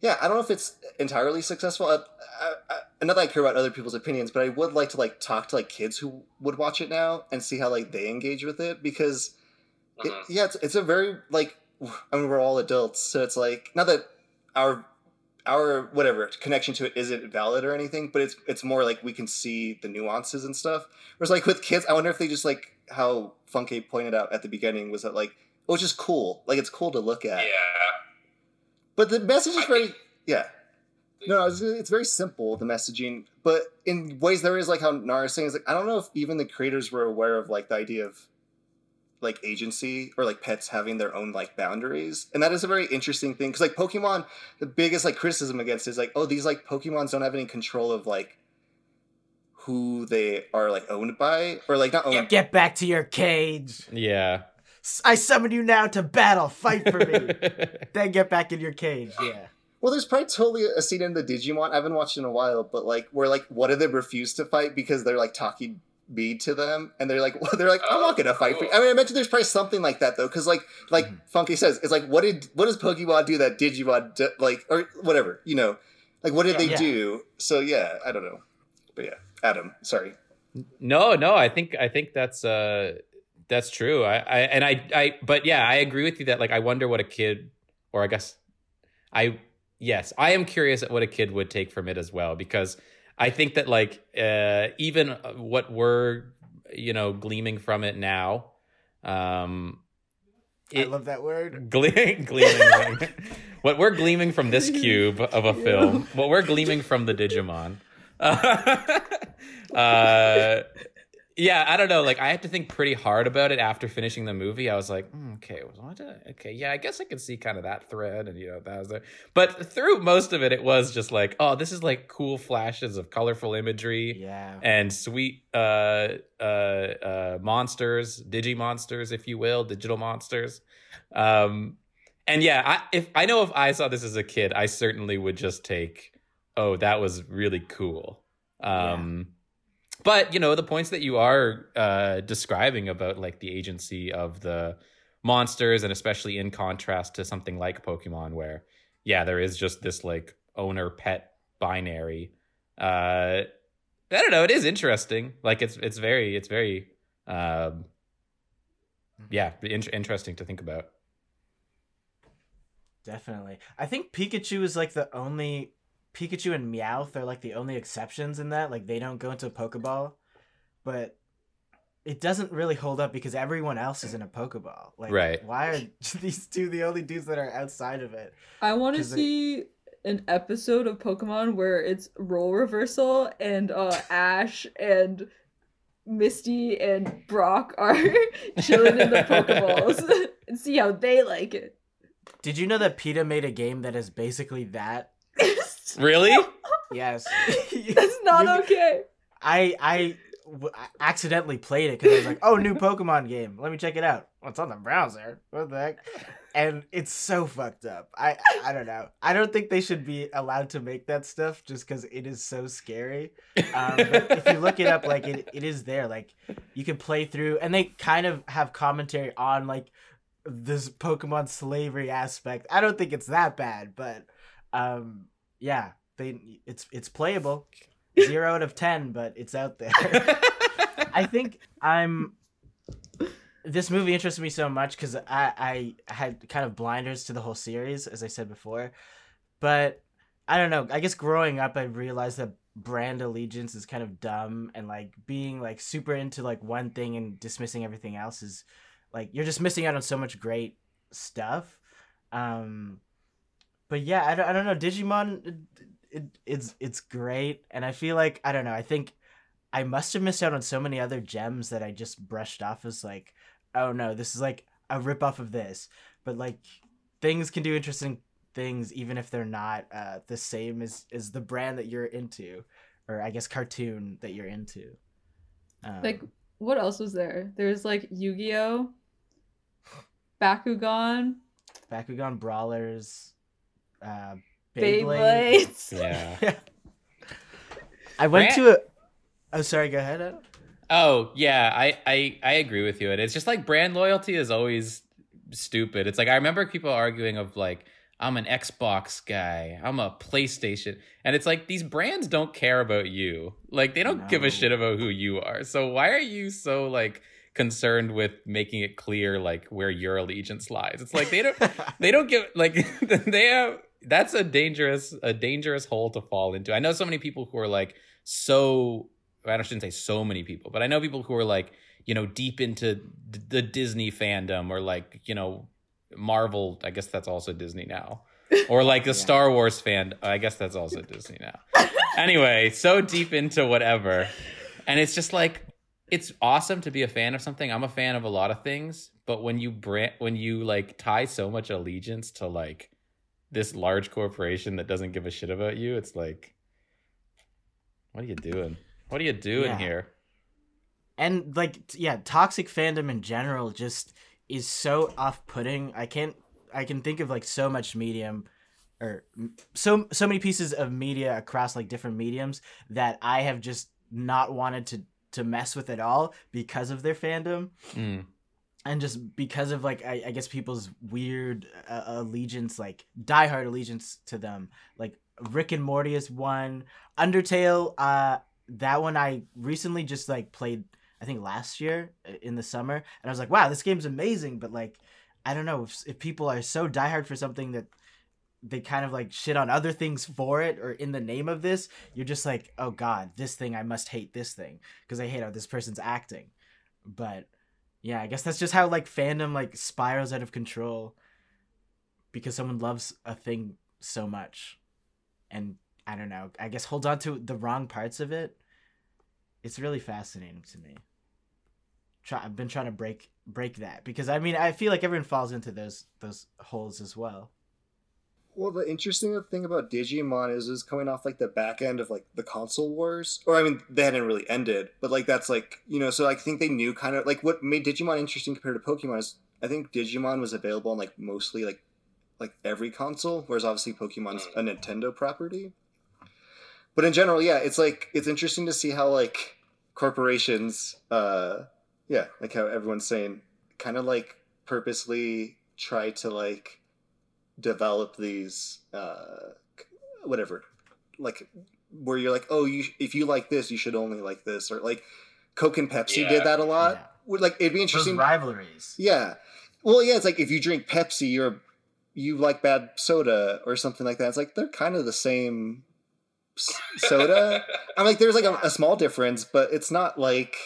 yeah i don't know if it's entirely successful I, I, I, not that i care about other people's opinions but i would like to like talk to like kids who would watch it now and see how like they engage with it because it, Mhm. yeah it's, it's a very like i mean we're all adults so it's like not that our our whatever connection to it isn't valid or anything, but it's it's more like we can see the nuances and stuff. Whereas like with kids, I wonder if they just like how Funke pointed out at the beginning was that like oh, it was just cool, like it's cool to look at. Yeah. But the message is very yeah. No, it's, it's very simple the messaging, but in ways there is like how Nara is saying is like I don't know if even the creators were aware of like the idea of like agency or like pets having their own like boundaries, and that is a very interesting thing because like Pokemon, the biggest like criticism against is like oh these like Pokemons don't have any control of like who they are like owned by or like not owned. Get back to your cage. Yeah. i summon you now to battle. Fight for me. then get back in your cage. Yeah. Well, there's probably totally a scene in the Digimon. I haven't watched in a while, but like where like one of them refuse to fight because they're like talking bead to them, and they're like, well, they're like, I'm not gonna fight for you. I mean, I mentioned there's probably something like that though, because like like Funke says, it's like what did what does Pokemon do that Digimon do, like or whatever you know, like what did they Yeah. do? So yeah, I don't know, but yeah, Adam, sorry. No, no, I think I think that's uh that's true. I, I and I I but yeah, I agree with you that like I wonder what a kid or I guess I yes, I am curious at what a kid would take from it as well because I think that like uh even what we're you know gleaming from it now um I love that word. Gle- gleaming. what we're gleaming from this cube of a film, what we're gleaming from the Digimon. uh, yeah, I don't know. Like, I had to think pretty hard about it after finishing the movie. I was like, mm, okay, what did I- okay, yeah, I guess I can see kind of that thread, and you know that was there. But through most of it, it was just like, oh, this is like cool flashes of colorful imagery Yeah. and sweet uh uh uh monsters digi monsters if you will digital monsters um and yeah i if i know if i saw this as a kid i certainly would just take oh that was really cool um but you know the points that you are uh describing about like the agency of the monsters and especially in contrast to something like pokemon where yeah there is just this like owner pet binary uh I don't know. It is interesting. Like it's it's very it's very um yeah in- interesting to think about. Definitely. I think Pikachu is like the only Pikachu and Meowth are like the only exceptions in that. Like they don't go into a Pokeball, but it doesn't really hold up because everyone else is in a Pokeball. Like, Right. Why are these two the only dudes that are outside of it? I want to see an episode of Pokemon where it's role reversal and uh Ash and Misty and Brock are chilling in the Pokeballs and see how they like it. Did you know that PETA made a game that is basically that? Really? Yes. That's not You- okay. I I w- I accidentally played it because I was like, "Oh, new Pokemon game. Let me check it out." Well, it's on the browser. What the heck? And it's so fucked up. I I don't know. I don't think they should be allowed to make that stuff just because it is so scary. Um, but if you look it up, like it, it is there. Like you can play through, and they kind of have commentary on like this Pokemon slavery aspect. I don't think it's that bad, but um, yeah, they it's it's playable. Zero out of ten, but it's out there. I think I'm. This movie interested me so much because I I had kind of blinders to the whole series, as I said before, but I don't know. I guess growing up, I realized that brand allegiance is kind of dumb, and like being like super into like one thing and dismissing everything else is like you're just missing out on so much great stuff. Um, but yeah, I don't, I don't know. Digimon, it, it, it's it's great, and I feel like I don't know. I think I must have missed out on so many other gems that I just brushed off as like, oh no, this is like a rip off of this. But like, things can do interesting things even if they're not uh, the same as as the brand that you're into, or I guess cartoon that you're into. Um, Like, what else was there? There's like Yu Gi Oh, Bakugan, Bakugan Brawlers, uh, Beyblade. Beyblades. Yeah. I went Brand- to a. Oh, sorry. Go ahead. Adam. Oh yeah, I, I I agree with you. And it's just like brand loyalty is always stupid. It's like I remember people arguing of like I'm an Xbox guy, I'm a PlayStation, and it's like these brands don't care about you. Like they don't give a shit about who you are. So why are you so like concerned with making it clear like where your allegiance lies? It's like they don't they don't give like they have that's a dangerous a dangerous hole to fall into. I know so many people who are like so I shouldn't say so many people, but I know people who are like you know deep into the Disney fandom or like you know Marvel. I guess that's also Disney now, or like the Yeah. Star Wars fan. I guess that's also Disney now. anyway, so deep into whatever, and it's just like it's awesome to be a fan of something. I'm a fan of a lot of things, but when you brand when you like tie so much allegiance to like this large corporation that doesn't give a shit about you, it's like, what are you doing? What are you doing Yeah. here? and like yeah toxic fandom in general just is so off-putting i can't i can think of like so much medium or so so many pieces of media across like different mediums that i have just not wanted to to mess with at all because of their fandom Mm. And just because of like I, I guess people's weird uh, allegiance, like diehard allegiance to them. Like Rick and Morty is one. Undertale, uh, that one I recently just like played. I think last year uh, in the summer, and I was like, wow, this game's amazing. But like, I don't know if if people are so diehard for something that they kind of like shit on other things for it or in the name of this you're just like oh god this thing i must hate this thing because i hate how this person's acting but yeah, I guess that's just how like fandom like spirals out of control because someone loves a thing so much. And I don't know, I guess holds on to the wrong parts of it. It's really fascinating to me. Try I've been trying to break break that because I mean, I feel like everyone falls into those those holes as well. Well, the interesting thing about Digimon is is coming off like the back end of like the console wars, or I mean, they hadn't really ended, but like that's like you know, so I think they knew kind of like what made Digimon interesting compared to Pokemon is I think Digimon was available on like mostly like like every console, whereas obviously Pokemon's a Nintendo property. But in general, yeah, it's like it's interesting to see how like corporations, uh, yeah, like how everyone's saying, kind of like purposely try to like develop these uh whatever like where you're like oh you if you like this you should only like this or like coke and pepsi Yeah. did that a lot Yeah. Would like it'd be Those interesting rivalries. yeah well yeah it's like if you drink pepsi you're you like bad soda or something like that it's like they're kind of the same soda i'm like there's like a, a small difference but it's not like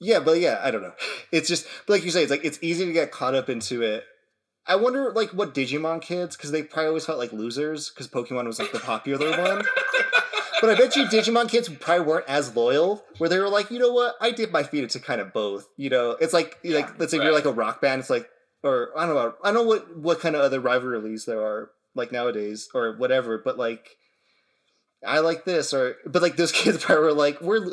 yeah but yeah i don't know it's just but like you say it's like it's easy to get caught up into it i wonder like what digimon kids because they probably always felt like losers because pokemon was like the popular one. But i bet you digimon kids probably weren't as loyal where they were like you know what? I dip my feet into kind of both you know? It's like like let's say you're like a rock band it's like or i don't know i don't know what what kind of other rivalries there are like nowadays or whatever but like I like this, or but like those kids probably were like, we're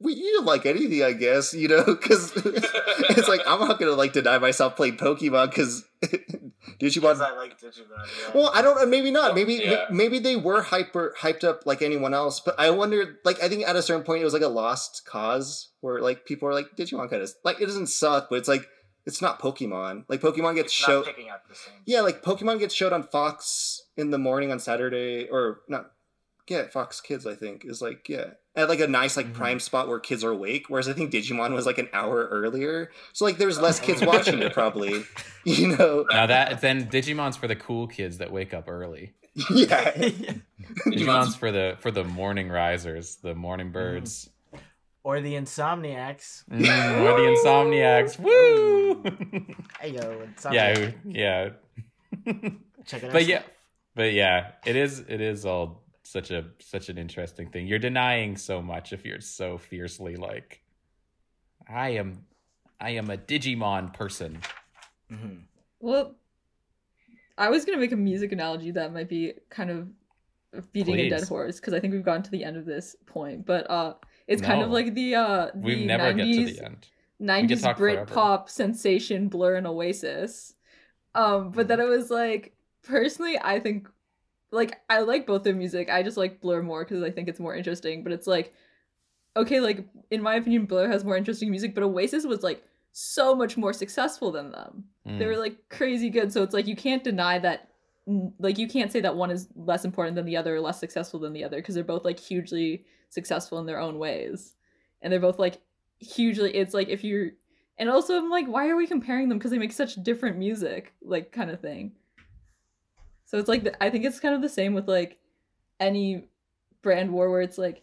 we you don't like anything, I guess, you know, because it's like I'm not gonna like deny myself playing Pokemon because Digimon. like Digimon. Well, I don't. Maybe not. Oh, maybe Yeah. maybe they were hyper hyped up like anyone else. But I wonder. Like I think at a certain point it was like a lost cause where like people are like Digimon kind of like it doesn't suck, but it's like it's not Pokemon. Like Pokemon gets showed. picking up the same. Yeah, like Pokemon gets showed on Fox in the morning on Saturday, or not. Yeah, Fox Kids, I think, is like yeah, at like a nice like Mhm. prime spot where kids are awake. Whereas I think Digimon was like an hour earlier, so like there's less kids watching it probably. You know, Now that then Digimon's for the cool kids that wake up early. yeah. Digimon's for the for the morning risers, the morning birds, or the Insomniacs. Mm, or the insomniacs. Woo! Hey yo, Insomniacs. yeah, yeah. check it out. but yeah, but yeah, it is it is all such a such an interesting thing. You're denying so much if you're so fiercely like, I am, I am a Digimon person. Mhm. Well, I was gonna make a music analogy that might be kind of beating a dead horse because I think we've gotten to the end of this point, but uh, it's kind of like the uh, the We never 90s, get to the end. 90s Brit pop sensation Blur and Oasis. Um, but then it was like personally I think like I like both their music. I just like Blur more because I think it's more interesting. But it's like okay, like in my opinion, Blur has more interesting music, but Oasis was like so much more successful than them. They Mm. were like crazy good. So it's like you can't deny that mm, like you can't say that one is less important than the other or less successful than the other because they're both like hugely successful in their own ways. And they're both like hugely it's like if you're and also I'm like why are we comparing them because they make such different music like kind of thing. So it's like the, I think it's kind of the same with like any brand war where it's like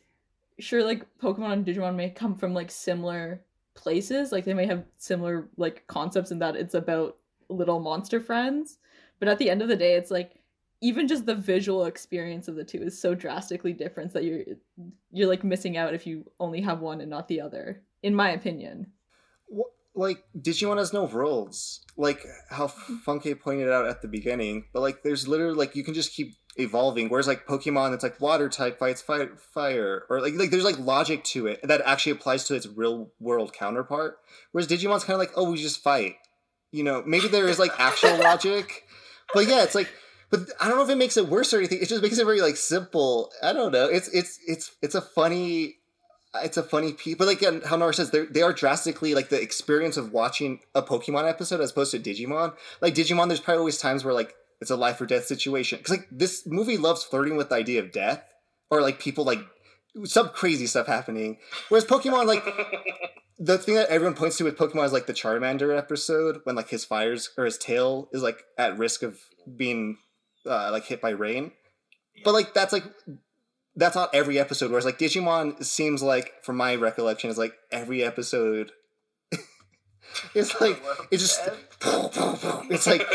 sure like Pokemon and Digimon may come from like similar places like they may have similar like concepts in that it's about little monster friends but at the end of the day it's like even just the visual experience of the two is so drastically different that you're you're like missing out if you only have one and not the other in my opinion like Digimon has no worlds, like how mm-hmm. Funke pointed out at the beginning. But like, there's literally like you can just keep evolving. Whereas like Pokemon, it's like water type fights fire, fire, or like like there's like logic to it that actually applies to its real world counterpart. Whereas Digimon's kind of like, oh, we just fight. You know, maybe there is like actual logic, but yeah, it's like. But I don't know if it makes it worse or anything. It just makes it very like simple. I don't know. It's it's it's it's a funny it's a funny piece, but like how Nora says, they they are drastically like the experience of watching a Pokemon episode as opposed to Digimon. Like Digimon, there's probably always times where like it's a life or death situation because like this movie loves flirting with the idea of death or like people like some crazy stuff happening. Whereas Pokemon, like the thing that everyone points to with Pokemon is like the Charmander episode when like his fires or his tail is like at risk of being uh, like hit by rain. But like that's like that's not every episode. Whereas like Digimon seems like, from my recollection, is like every episode. it's like it's just it's like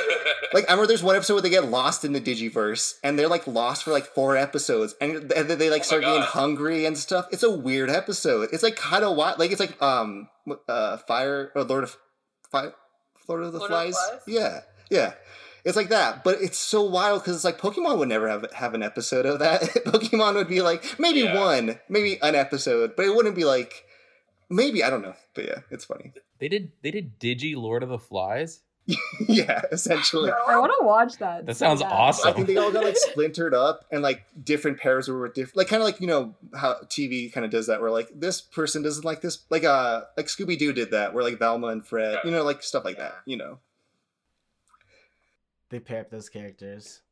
like I remember there's one episode where they get lost in the Digiverse and they're like lost for like four episodes and, and then they like Oh start getting hungry and stuff. It's a weird episode. It's like kind of wild. Like it's like um uh fire or Lord of Fire, Lord of the Lord of Flies. Flies? Yeah, yeah. It's like that, but it's so wild because it's like Pokemon would never have have an episode of that. Pokemon would be like maybe Yeah. one, maybe an episode, but it wouldn't be like maybe I don't know. But yeah, it's funny. They did they did Digi Lord of the Flies. yeah, essentially. i want to watch that That sounds bad. awesome. I think they all got like splintered up, and like different pairs were different, like kind of like you know how TV kind of does that, where like this person doesn't like this, like uh like Scooby Doo did that, where like Velma and Fred, you know, like stuff like that, you know. They pair up those characters.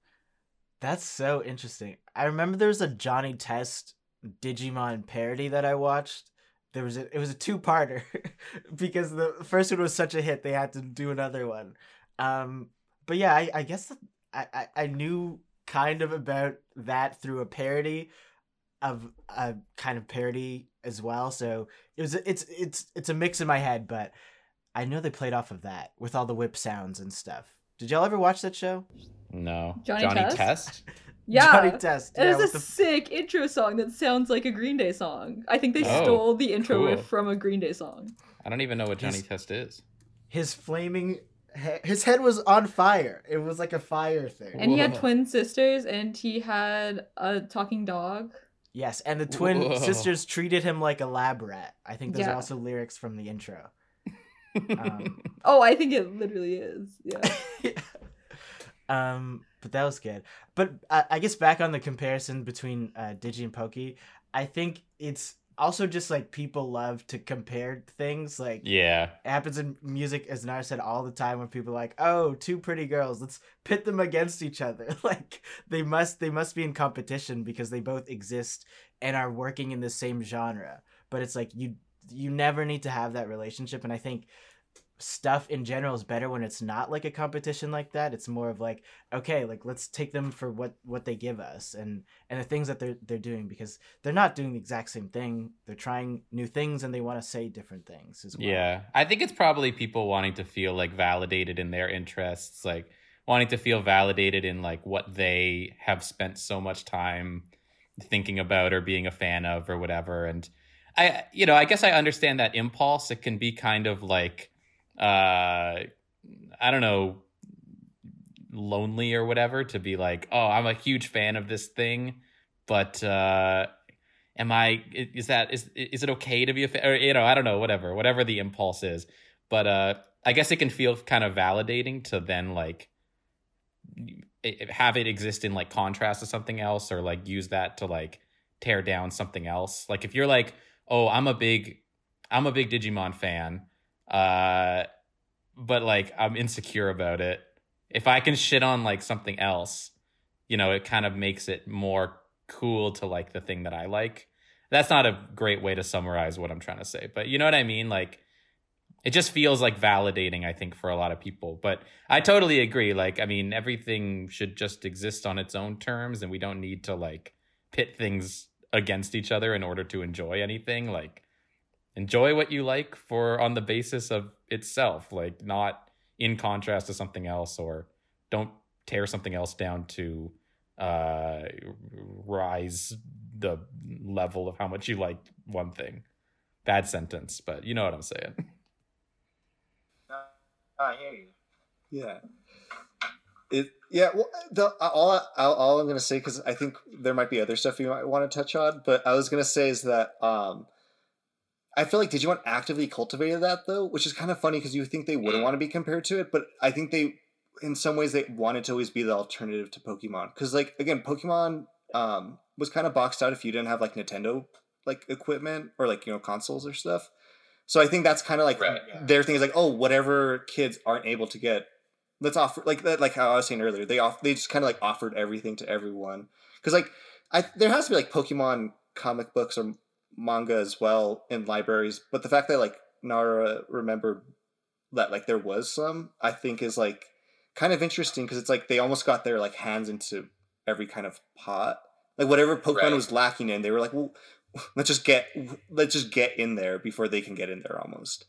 That's so interesting. I remember there was a Johnny Test Digimon parody that I watched. There was a, it was a two parter because the first one was such a hit they had to do another one. Um, but yeah, I, I guess that I, I I knew kind of about that through a parody of a kind of parody as well. So it was it's it's it's a mix in my head, but I know they played off of that with all the whip sounds and stuff. Did y'all ever watch that show? no. Johnny Test? Test? yeah Johnny Test. It yeah, is a the- sick intro song that sounds like a Green Day song. I think they Oh, stole the intro cool. riff from a Green Day song. I don't even know what Johnny He's- Test is. his flaming he- his head was on fire. It was like a fire thing. And he had twin sisters and he had a talking dog. yes, and the twin Whoa. sisters treated him like a lab rat. I think those are also lyrics from the intro. Um, Oh, I think it literally is. Yeah. um, but that was good. But I, I guess back on the comparison between uh, Digi and Pokey, I think it's also just like people love to compare things. Like yeah. it happens in music, as Nara said, all the time when people are like, oh two pretty girls, let's pit them against each other." like they must, they must be in competition because they both exist and are working in the same genre. But it's like you, you never need to have that relationship, and I think stuff in general is better when it's not like a competition like that it's more of like okay like let's take them for what what they give us and and the things that they're they're doing because they're not doing the exact same thing they're trying new things and they want to say different things as well Yeah. I think it's probably people wanting to feel like validated in their interests, like wanting to feel validated in like what they have spent so much time thinking about or being a fan of or whatever. And I you know, I guess I understand that impulse. It can be kind of like uh I don't know lonely or whatever to be like, "Oh, I'm a huge fan of this thing." but uh, am I? Is that is is it okay to be a fan? Or you know, I don't know, whatever, whatever the impulse is. But uh, I guess it can feel kind of validating to then like have it exist in like contrast to something else, or like use that to like tear down something else. Like if you're like, oh, I'm a big, I'm a big Digimon fan, uh, but like I'm insecure about it. If I can shit on like something else, you know, it kind of makes it more cool to like the thing that I like. That's not a great way to summarize what I'm trying to say, but you know what I mean? Like, it just feels like validating, I think, for a lot of people. But I totally agree. Like, I mean, everything should just exist on its own terms, and we don't need to like pit things against each other in order to enjoy anything. Like, enjoy what you like for on the basis of itself, like not in contrast to something else, or don't tear something else down to uh rise the level of how much you like one thing bad sentence but you know what i'm saying I hear you. Yeah. It yeah. Well, the all all, all I'm gonna say because I think there might be other stuff you might want to touch on, but I was gonna say is that um, I feel like Digimon actively cultivated that though, which is kind of funny because you think they wouldn't want to be compared to it, but I think they, in some ways, they wanted to always be the alternative to Pokemon because like again, Pokemon um was kind of boxed out if you didn't have like Nintendo like equipment or like you know consoles or stuff. So I think that's kind of like Right. their thing is like, oh, whatever kids aren't able to get, let's offer like that. Like how I was saying earlier, they off they just kind of like offered everything to everyone because like I there has to be like Pokemon comic books or manga as well in libraries, but the fact that like Nara remembered that like there was some, I think is like kind of interesting because it's like they almost got their like hands into every kind of pot. Like whatever Pokemon Right. was lacking in, they were like, well, let's just get let's just get in there before they can get in there almost.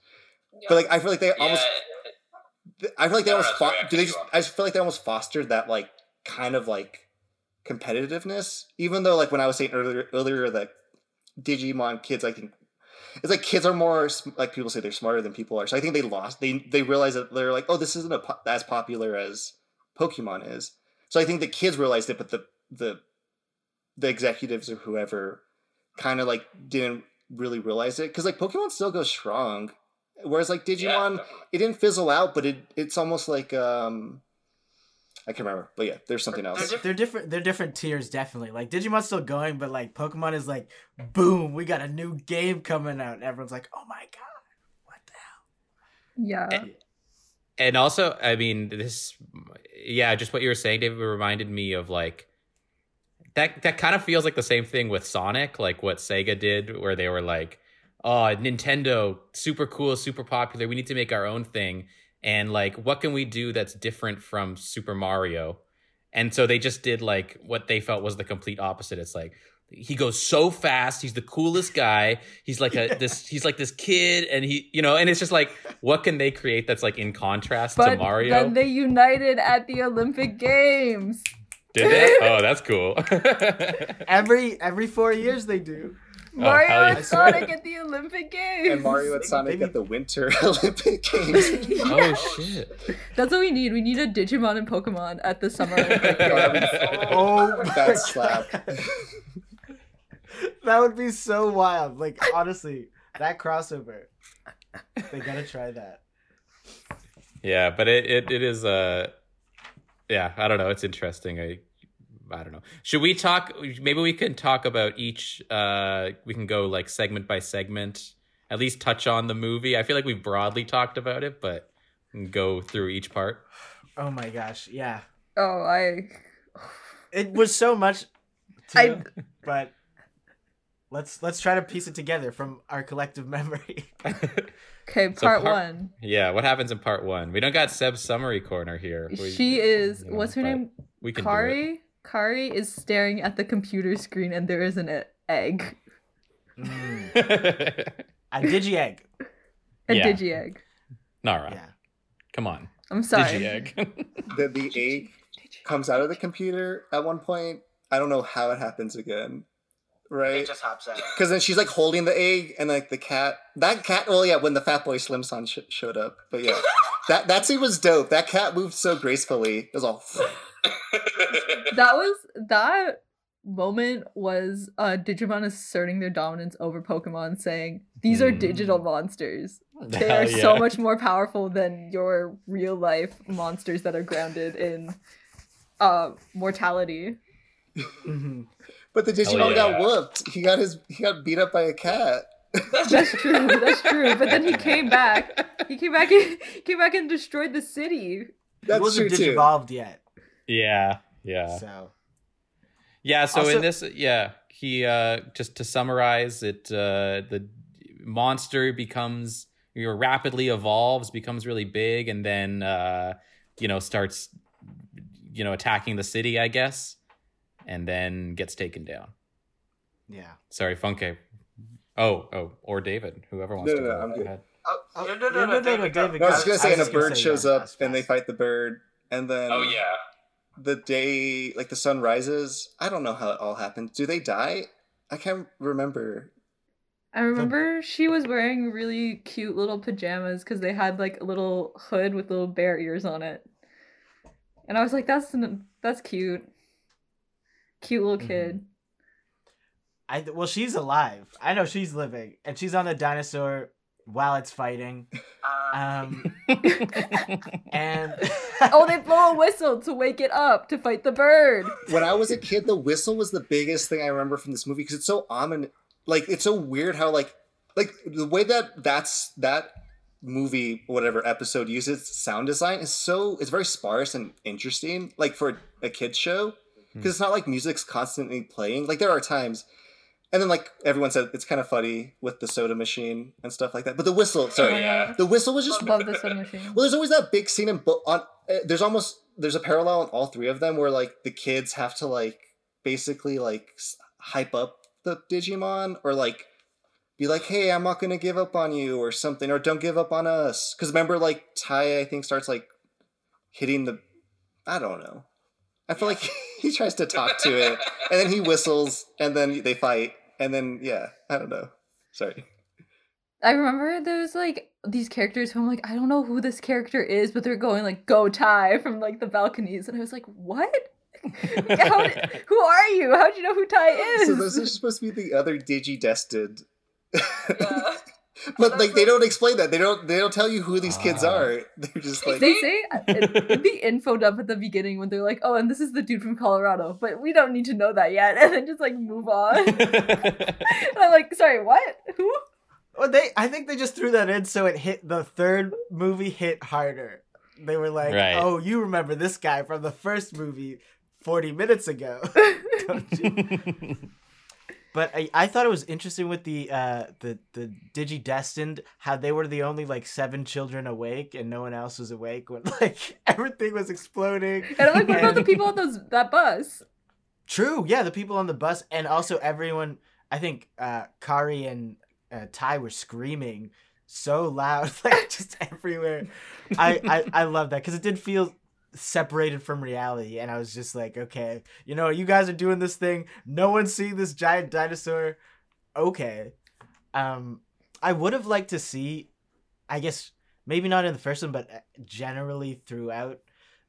But like I feel like they almost I feel like they No, almost fo- do they just. I just feel like they almost fostered that like kind of like competitiveness. Even though like when I was saying earlier earlier that Digimon kids I think it's like kids are more like people say they're smarter than people are. So I think they lost they they realized that they're like oh this isn't a po- as popular as Pokemon is. So I think the kids realized it, but the the the executives or whoever kind of like didn't really realize it because like Pokemon still goes strong, whereas like Digimon it didn't fizzle out, but it it's almost like um I can't remember, but yeah, there's something else. They're different. They're different tiers, definitely. Like Digimon's still going, but like Pokemon is like, boom, we got a new game coming out. And everyone's like, oh my god, what the hell? Yeah. and also i mean this yeah just what you were saying david reminded me of like that that kind of feels like the same thing with sonic like what sega did where they were like oh nintendo super cool super popular. We need to make our own thing. And like what can we do that's different from super mario? And so they just did like what they felt was the complete opposite. It's like he goes so fast. He's the coolest guy. He's like a this he's like this kid and he you know and it's just like what can they create that's like in contrast to mario? then they united at the Olympic Games. did they? Oh that's cool. Every every four years they do. Mario hell yeah. and Sonic at the Olympic Games. and Mario and Sonic they- at the Winter Olympic Games. oh shit That's what we need. We need a Digimon and Pokemon at the Summer Olympic Games. Oh, my That slap. That would be so wild. Like honestly, that crossover. They gotta try that. yeah but it, it it is uh yeah i don't know it's interesting i i don't know should we talk maybe we can talk about each uh we can go like segment by segment at least touch on the movie i feel like we've broadly talked about it but go through each part Oh my gosh, yeah. Oh, I. It was so much. To, I- but let's let's try to piece it together from our collective memory. Okay, So part part- one. yeah what happens in part one we don't got seb's summary corner here We- She is. you know, What's her name? we can Kari. Kari is staring at the computer screen, and there is an egg, Mm. do A digi egg. a Yeah. digi egg. nara Yeah. come on I'm sorry. Digi-egg. the the egg comes out of the computer at one point. I don't know how it happens again. Right? It just hops out. Because then she's like holding the egg, and like the cat, that cat. Well, yeah, when the Fatboy Slim Son sh- showed up, but yeah, that that scene was dope. That cat moved so gracefully. It was all. that was that moment was uh Digimon asserting their dominance over Pokemon, saying, These are Hmm. digital monsters. They Hell are so much more powerful than your real life monsters that are grounded in uh mortality. Mhm. But the Digimon yeah. got whooped. He got his he got beat up by a cat. That's true. That's true. But then he came back. He came back. He came back and destroyed the city. He wasn't true too. digivolved yet, Yeah, yeah. so Yeah, so Also- in this yeah, he uh just to summarize it uh the monster becomes you know, rapidly evolves, becomes really big and then uh you know starts you know attacking the city, I guess, and then gets taken down. yeah. Sorry, Funke. Oh, oh, or David, whoever wants No, to no, go. no, I'm Go good. ahead. Oh, Oh, no, no, no, no, no, no, David, go. David, No, I was I- gonna say, and a bird shows yeah, up and they fight the bird, and then Oh yeah. The day like the sun rises. I don't know how it all happened. Do they die? I can't remember. I remember she was wearing really cute little pajamas because they had like a little hood with little bear ears on it, and I was like, "That's n- that's cute, cute little Mhm. kid." I well, she's alive. I know she's living, and she's on the dinosaur while it's fighting. Um, and oh, they blow a whistle to wake it up to fight the bird. When I was a kid, the whistle was the biggest thing I remember from this movie because it's so ominous. Like it's so weird how like like the way that that's that movie whatever episode uses sound design is so it's very sparse and interesting like for a kids show because it's not like music's constantly playing like there are times and then like everyone said it's kind of funny with the soda machine and stuff like that but the whistle sorry yeah. the whistle was just Love the soda machine. well, there's always that big scene in bo- on. Uh, there's almost there's a parallel in all three of them where like the kids have to like basically like hype up the Digimon or like be like, hey, I'm not gonna give up on you or something or don't give up on us. Because remember, like Tai, I think starts like hitting the. I don't know. I feel like he tries to talk to it and then he whistles and then they fight and then yeah, I don't know. Sorry. I remember there was like these characters who I'm like, I don't know who this character is, but they're going like "Go Tai" from like the balconies, and I was like, what? Did, who are you? How do you know who Tai is? So those are supposed to be the other Digi-destined. Yeah. But like they don't explain that. They don't. They don't tell you who these kids Ah. are. They're just like. they say it, it'd be infoed up at the beginning when they're like, "Oh, and this is the dude from Colorado," but we don't need to know that yet, and then just like move on. and I'm like, "Sorry, what? Who?" well, they I think they just threw that in so it hit the third movie hit harder. They were like, Right. "Oh, you remember this guy from the first movie 40 minutes ago." But I, I thought it was interesting with the uh the the Digi Destined how they were the only like seven children awake and no one else was awake when like everything was exploding. And I'm like, "What about the people on those that bus?" True, yeah, the people on the bus and also everyone. I think uh Kari and uh, Tai were screaming so loud, like just everywhere. I I, I love that because it did feel separated from reality, and I was just like, okay, you know, you guys are doing this thing. No one's seeing this giant dinosaur. Okay, um, I would have liked to see, I guess maybe not in the first one, but uh, generally throughout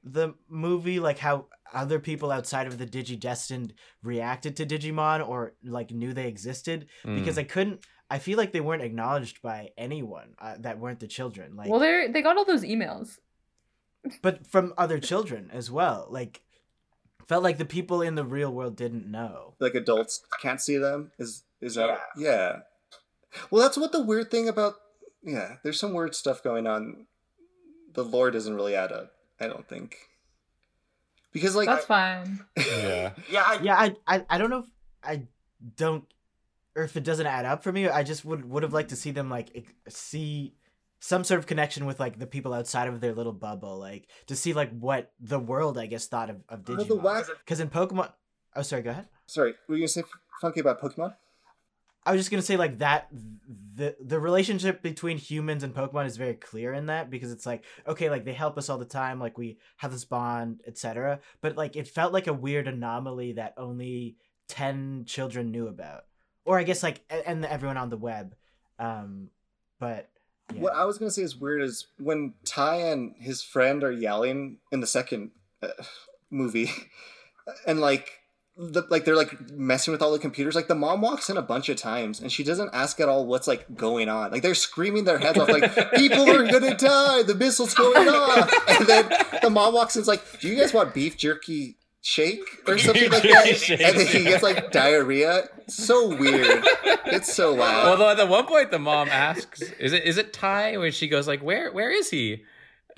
the movie, like how other people outside of the Digidestined reacted to Digimon or like knew they existed because Mm. I couldn't. I feel like they weren't acknowledged by anyone uh, that weren't the children. Like, Well, they they got all those emails. But from other children as well. Like, felt like the people in the real world didn't know. like adults can't see them. Is is that yeah? Well, that's what the weird thing about yeah. There's some weird stuff going on. The lore doesn't really add up. I don't think. Because like That's fine. yeah. Yeah, I, Yeah, I, I, I don't know if I don't, or if it doesn't add up for me. I just would would have liked to see them like see some sort of connection with like the people outside of their little bubble, like to see like what the world I guess thought of of Digimon. Because in Pokemon, oh sorry, go ahead. Sorry, were you gonna say Funke about Pokemon? I was just gonna say like that the the relationship between humans and Pokemon is very clear in that because it's like okay like they help us all the time like we have this bond etc. But like it felt like a weird anomaly that only ten children knew about, or I guess like and everyone on the web. Um, but yeah. What I was gonna say is weird is when Tai and his friend are yelling in the second uh, movie, and like the, like they're like messing with all the computers. Like the mom walks in a bunch of times and she doesn't ask at all what's like going on. Like they're screaming their heads off, like people are gonna die, the missile's going off. And then the mom walks in, is like, "Do you guys want beef jerky shake or something like that?" jerky shake, and then he gets like diarrhea. So weird. It's so loud. Although at the one point the mom asks, "Is it is it Tai?" Where she goes like, "Where where is he?"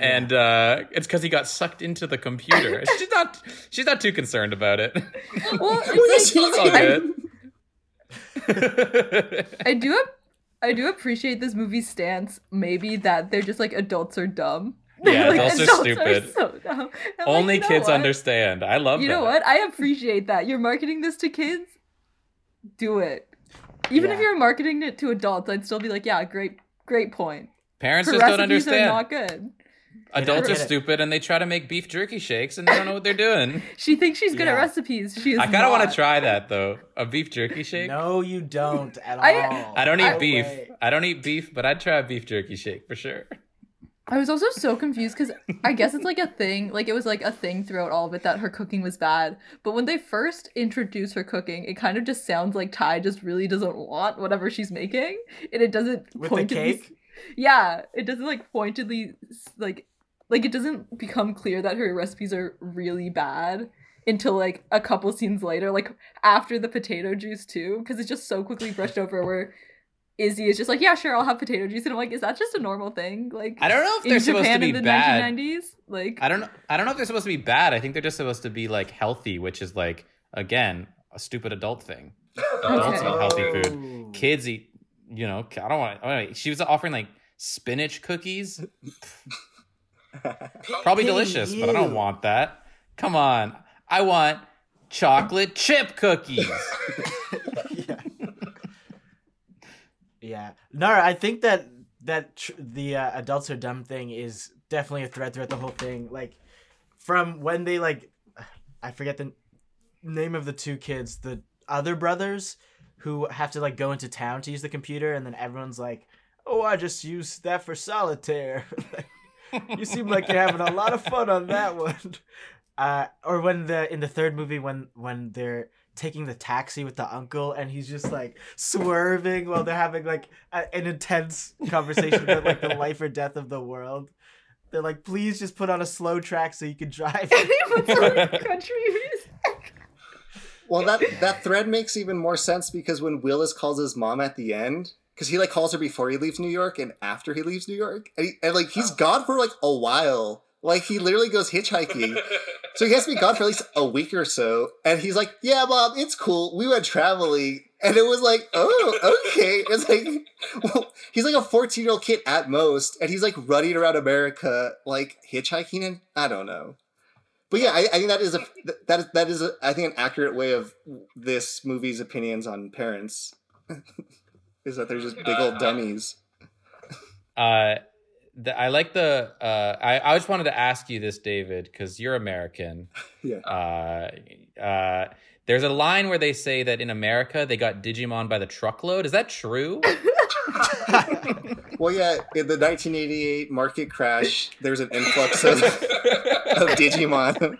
And uh, it's because he got sucked into the computer. she's not she's not too concerned about it. Well, Yes, it's like, It's all I- good. I do ap- I do appreciate this movie's stance. Maybe that they're just like adults are dumb. Yeah, Like, adults are stupid. so dumb. I'm like, Only you know kids what? understand. I love You that. know what? I appreciate that. You're marketing this to kids. Do it. Even if you're marketing it to adults, I'd still be like, yeah, great, great point. Parents Her just don't understand. recipes are not good. Adults are stupid and they try to make beef jerky shakes and they don't know what they're doing. She thinks she's good Yeah. at recipes. She is. I kind of want to try that though. A beef jerky shake. No, you don't at I- all. I don't eat I- beef. way. I don't eat beef, but I'd try a beef jerky shake for sure. I was also so confused because I guess it's like a thing, like it was like a thing throughout all of it that her cooking was bad. But when they first introduce her cooking, it kind of just sounds like Tai just really doesn't want whatever she's making, and it doesn't With the cake? Yeah, it doesn't like pointedly like like it doesn't become clear that her recipes are really bad until like a couple scenes later, like after the potato juice too, because it's just so quickly brushed over where. Izzy is just like, yeah, sure, I'll have potato juice, and I'm like, is that just a normal thing? Like, I don't know if they're supposed to be in the bad. 1990s. Like, I don't know. I don't know if they're supposed to be bad. I think they're just supposed to be like healthy, which is like again a stupid adult thing. Adults Okay. eat healthy food. Oh. Kids eat. You know, I don't want. to She was offering like spinach cookies. Probably delicious, but I don't want that. Come on, I want chocolate chip cookies. yeah. No, I think that that tr- the uh, adults are dumb thing is definitely a thread throughout the whole thing. Like from when they like, I forget the name of the two kids, the other brothers who have to like go into town to use the computer, and then everyone's like, "Oh, I just used that for solitaire." you seem like you're having a lot of fun on that one. Uh, or when the in the third movie when when they're taking the taxi with the uncle and he's just like swerving while they're having like a, an intense conversation about like the life or death of the world. They're like, please just put on a slow track so you can drive. What's wrong with country music? Well, that that thread makes even more sense because when Willis calls his mom at the end, because he like calls her before he leaves New York and after he leaves New York, and, he, and like he's oh. gone for like a while. Like he literally goes hitchhiking, so he has to be gone for at least a week or so. And he's like, "Yeah, mom, it's cool. We went traveling." And it was like, oh, okay. It's like, well, he's like a 14 year old kid at most, and he's like running around America, like hitchhiking, and I don't know. But yeah, I, I think that is a that is that is a, I think an accurate way of this movie's opinions on parents is that they're just big old dummies. Uh, the, I like the. Uh, I I just wanted to ask you this, David, because you're American. Yeah. Uh, uh, there's a line where they say that in America they got Digimon by the truckload. Is that true? Well, yeah, in the 1988 market crash, there's an influx of, of Digimon.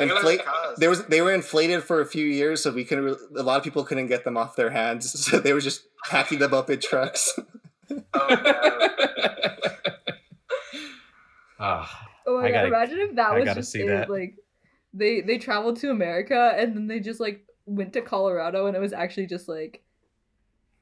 Inflate, there was they were inflated for a few years, so we couldn't. Really, a lot of people couldn't get them off their hands, so they were just packing them up in trucks. Ah, Oh my I god! gotta- Imagine if that I was just see it, that. like they they traveled to America and then they just like went to Colorado and it was actually just like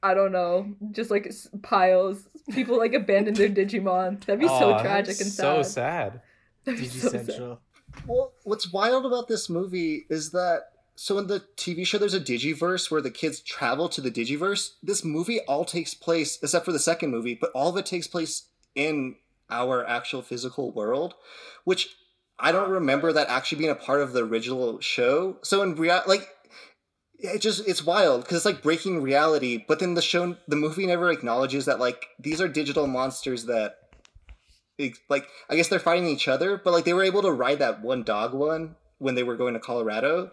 I don't know, just like piles. People like abandoned their Digimon. That'd be so tragic that's and so sad. sad. That'd be DG so sad. Central. Well, what's wild about this movie is that so in the TV show there's a Digiverse where the kids travel to the Digiverse. This movie all takes place except for the second movie, but all of it takes place in our actual physical world, which I don't remember that actually being a part of the original show. So in real like it just it's wild because it's like breaking reality, but then the show the movie never acknowledges that like these are digital monsters that like I guess they're fighting each other, but like they were able to ride that one dog one when they were going to Colorado.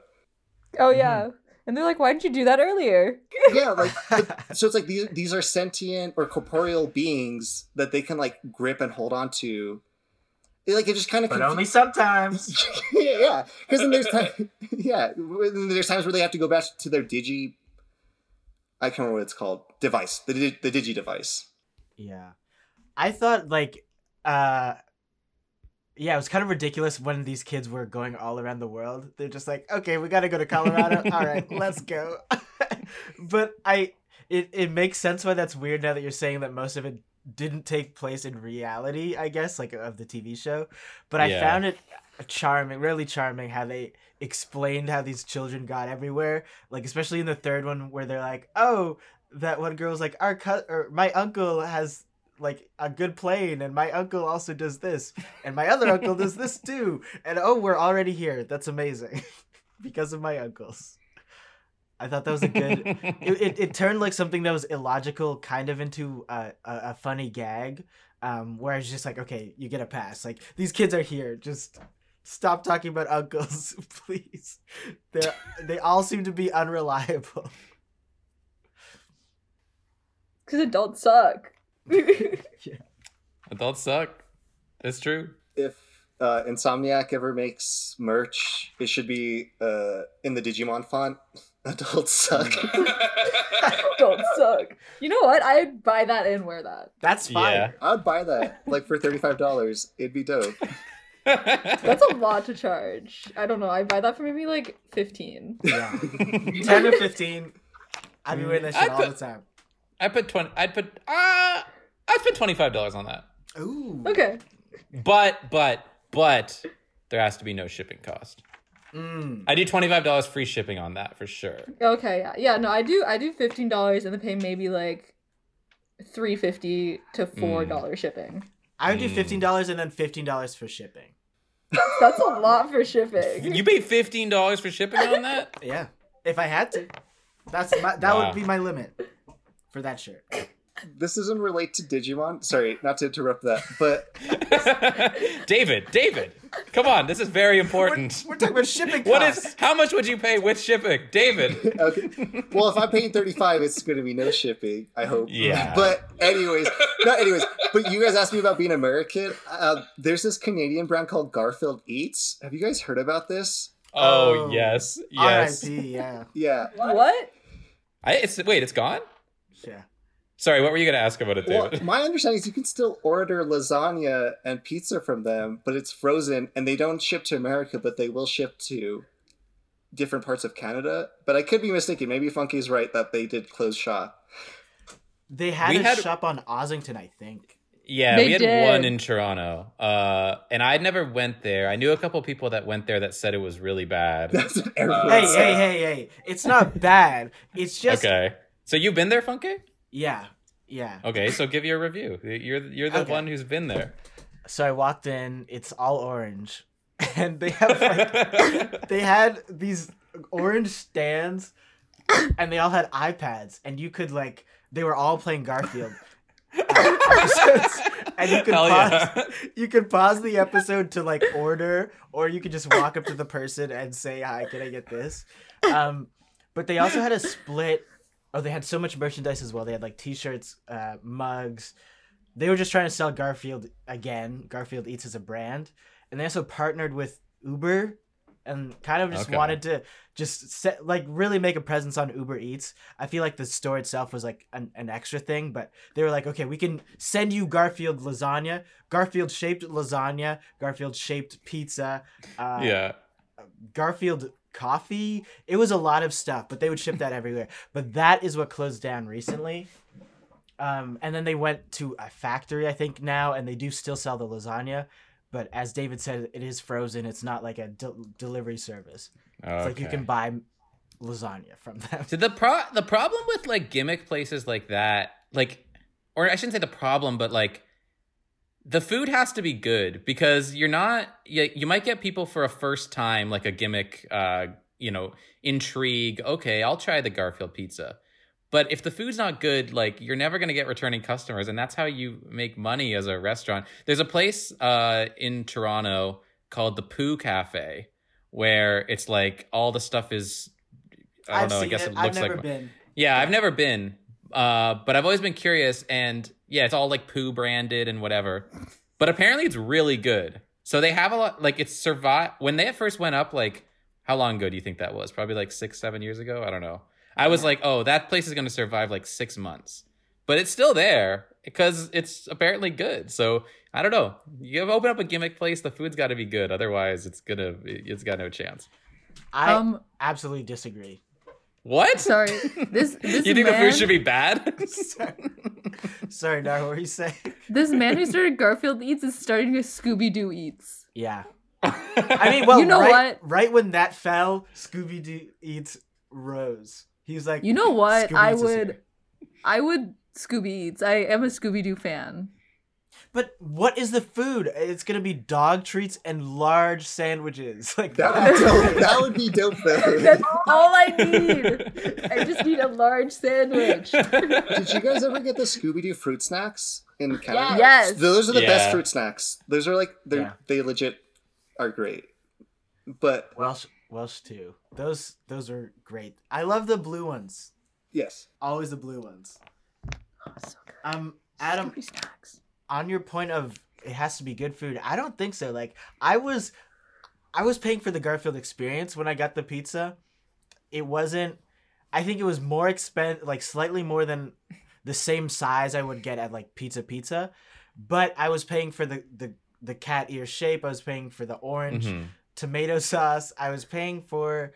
Oh yeah. And they're like, why didn't you do that earlier? Yeah, like but- so it's like these these are sentient or corporeal beings that they can like grip and hold on to. It, like it just kind of But only sometimes. yeah, because then there's time, yeah, there's times where they have to go back to their digi. I can't remember what it's called. Device, the the digi device. Yeah. I thought like uh yeah, it was kind of ridiculous when these kids were going all around the world. They're just like, "Okay, we got to go to Colorado. all right, let's go." but I it it makes sense why that's weird now that you're saying that most of it didn't take place in reality, I guess, like of the TV show. But I found it charming, really charming how they explained how these children got everywhere. Like especially in the third one where they're like, "Oh, that one girl's like, our cut or my uncle has like a good plane, and my uncle also does this, and my other uncle does this too, and oh, we're already here. That's amazing, because of my uncles." I thought that was a good. it, it, it turned like something that was illogical kind of into a, a, a funny gag um where it's just like okay you get a pass like these kids are here just stop talking about uncles please they they all seem to be unreliable Because adults suck. Adults suck. It's true. If uh, Insomniac ever makes merch, it should be uh, in the Digimon font. Adults suck. adults suck. You know what? I'd buy that and wear that. that's fine Yeah. I would buy that like for thirty five dollars. It'd be dope. That's a lot to charge. I don't know. I'd buy that for maybe like 15. yeah 10 or 15 i'd be wearing that shit I'd all put- the time I put twenty. I'd put. Uh, I'd spend twenty five dollars on that. ooh Okay. But but but there has to be no shipping cost. mm. I do twenty five dollars free shipping on that for sure. Okay. Yeah. Yeah. No, I do. I do fifteen dollars and then pay maybe like three fifty to four dollars shipping. i would do Mm. $15 and then $15 for shipping That's a lot for shipping. You pay fifteen dollars for shipping on that? yeah if i had to that's my, that Wow. would be my limit for that shirt this doesn't relate to Digimon. Sorry, not to interrupt that, but David, David, come on! This is very important. we're talking about shipping What costs. is? How much would you pay with shipping, David? okay. Well, if I'm paying 35, it's going to be no shipping, I hope. Yeah. But anyways, not anyways, but you guys asked me about being American. Uh, there's this Canadian brand called Garfield Eats. Have you guys heard about this? Oh, Oh. yes, yes. R.I.P. Yeah, Yeah. what? I, it's wait, it's gone. Yeah. Sorry, what were you gonna ask about it, Well, David? my understanding is you can still order lasagna and pizza from them, but it's frozen and they don't ship to America, but they will ship to different parts of Canada. But I could be mistaken. Maybe Funke's right that they did close shop. They had We a had- shop on Ossington, I think. Yeah, They we had did. one in Toronto, uh, and I never went there. I knew a couple people that went there that said it was really bad. That's what everyone Hey, said. hey, hey, hey! It's not bad. It's just okay, so you've been there, Funke? yeah, yeah. Okay, so give your review. You're you're the Okay. one who's been there. So I walked in. It's all orange, and they have like they had these orange stands, and they all had iPads, and you could like they were all playing Garfield. episodes, and you could Hell pause. yeah. You could pause the episode to like order, or you could just walk up to the person and say, "Hi, can I get this?" Um, but they also had a split. Oh, they had so much merchandise as well. They had like T-shirts, uh, mugs. They were just trying to sell Garfield again. Garfield Eats as a brand, and they also partnered with Uber, and kind of just Okay. wanted to just set like really make a presence on Uber Eats. I feel like the store itself was like an, an extra thing, but they were like, okay, we can send you Garfield lasagna, Garfield shaped lasagna, Garfield shaped pizza, uh, yeah. Garfield coffee. It was a lot of stuff, but they would ship that everywhere. But that is what closed down recently. Um, and then they went to a factory, I think now, and they do still sell the lasagna. But as David said, it is frozen. It's not like a del delivery service. It's like you can buy lasagna from them. So the pro the problem with like gimmick places like that, like, or I shouldn't say the problem, but like, the food has to be good because you're not. You, you might get people for a first time, like a gimmick, uh, you know, intrigue. Okay, I'll try the Garfield pizza. But if the food's not good, like you're never gonna get returning customers, and that's how you make money as a restaurant. There's a place uh, in Toronto called the poo Cafe, where it's like all the stuff is. I don't I've know. I guess it. it, I've looks never like been. yeah, I've never been, uh, but I've always been curious, and yeah, it's all like poo branded and whatever. But apparently, it's really good. So they have a lot. Like it's survived when they first went up. Like how long ago do you think that was? Probably like six, seven years ago. I don't know. I was like, oh, that place is going to survive like six months, but it's still there because it's apparently good. So I don't know. You open up a gimmick place, the food's got to be good. Otherwise, it's gonna it's got no chance. I Um, absolutely disagree. What? sorry. This this you think man, the food should be bad? Sorry, Sorry Nar, what were you saying? This man who started Garfield Eats is starting a Scooby Doo Eats. Yeah. I mean, well, You know right, what? right when that fell, Scooby Doo eats rose. He was like, You know what? I would. I would Scooby Eats. I am a Scooby Doo fan. But what is the food? It's gonna be dog treats and large sandwiches. Like That would, be dope. that would be dope though. That's all I need. I just need a large sandwich. Did you guys ever get the Scooby Doo fruit snacks in Canada? Yes. Those are the Yeah. best fruit snacks. Those are like they Yeah. are they legit are great. But Welch Welch too. Those those are great. I love the blue ones. yes, Always the blue ones. Oh, so good. Um, Adam, Scooby snacks. On your point of it has to be good food, I don't think so. Like I was, I was paying for the Garfield experience when I got the pizza. It wasn't. I think it was more expen like slightly more than the same size I would get at like Pizza Pizza, but I was paying for the the the cat ear shape. I was paying for the orange Mhm. tomato sauce. I was paying for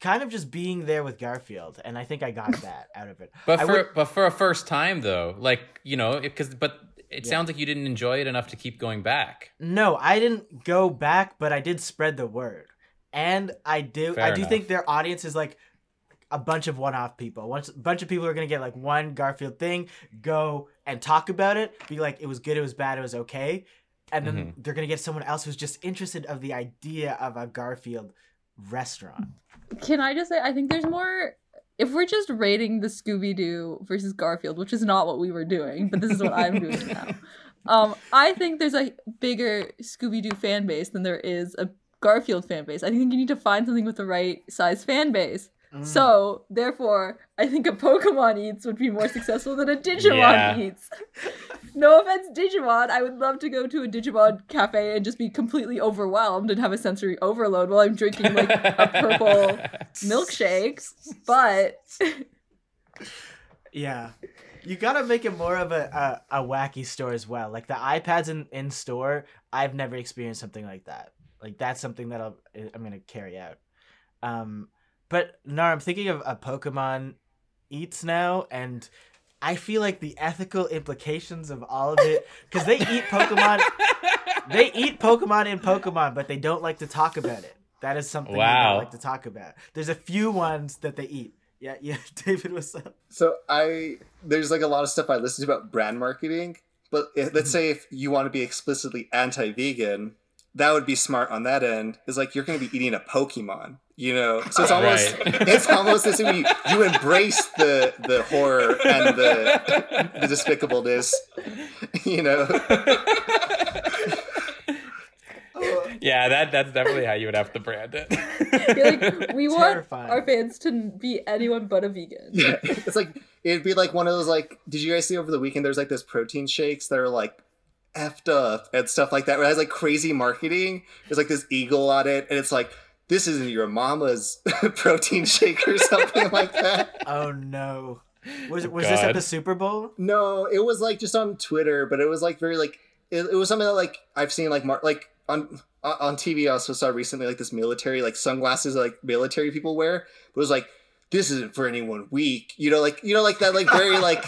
kind of just being there with Garfield, and I think I got that out of it. But I for would- but for a first time though, like you know, because but it Yeah. sounds like you didn't enjoy it enough to keep going back. No, I didn't go back, but I did spread the word. And I do Fair I do enough. think their audience is like a bunch of one-off people. Once a bunch of people are going to get like one Garfield thing, go and talk about it, be like it was good, it was bad, it was okay. And then Mm-hmm. they're going to get someone else who's just interested of the idea of a Garfield restaurant. Can I just say I think there's more if we're just rating the Scooby Doo versus Garfield, which is not what we were doing, but this is what I'm doing now. Um, I think there's a bigger Scooby Doo fan base than there is a Garfield fan base. I think you need to find something with the right size fan base. Mm. So, therefore, I think a Pokemon Eats would be more successful than a Digimon Yeah. Eats. no offense, Digimon. I would love to go to a Digimon cafe and just be completely overwhelmed and have a sensory overload while I'm drinking like a purple milkshake. But Yeah. You gotta make it more of a, a, a wacky store as well. Like the iPads in, in store, I've never experienced something like that. Like that's something that I'll, I'm gonna carry out. Um, but no, I'm thinking of a Pokemon eats now, and I feel like the ethical implications of all of it because they eat Pokemon. they eat Pokemon in Pokemon, but they don't like to talk about it. That is something they Wow. don't like to talk about. There's a few ones that they eat. Yeah, yeah. David, what's up? So I there's like a lot of stuff I listen to about brand marketing, but if, let's mm-hmm. say if you want to be explicitly anti-vegan, that would be smart on that end. Is like you're going to be eating a Pokemon, you know. So it's almost Right. it's almost as if you, you embrace the the horror and the the despicableness, you know. yeah, that that's definitely how you would have to brand it. like, we want Terrifying. our fans to be anyone but a vegan. Yeah, it's like it'd be like one of those like. Did you guys see over the weekend? There's like those protein shakes that are like effed up and stuff like that. Where it has like crazy marketing. There's like this eagle on it, and it's like this isn't your mama's protein shake or something like that. Oh no. Was was this at the Super Bowl? No, it was like just on Twitter, but it was like very like it, it was something that like I've seen like mar- like on on on TV. I also saw recently like this military like sunglasses like military people wear. It was like this isn't for anyone weak, you know, like you know, like that, like very like.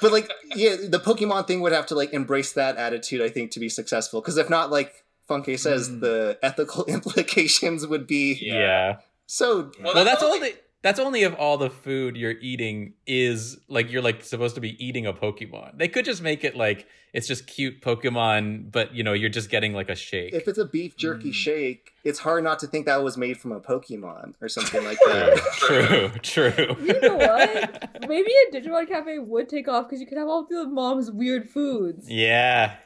But like, yeah, the Pokemon thing would have to like embrace that attitude, I think, to be successful. Because if not, like Funke says, Mm. the ethical implications would be yeah. so. Well, that's only that's only if all the food you're eating is like you're like supposed to be eating a Pokemon. They could just make it like it's just cute Pokemon, but you know you're just getting like a shake. If it's a beef jerky Mm. shake, it's hard not to think that was made from a Pokemon or something like that. true, true. You know what? Maybe a Digimon cafe would take off because you could have all the mom's weird foods. Yeah.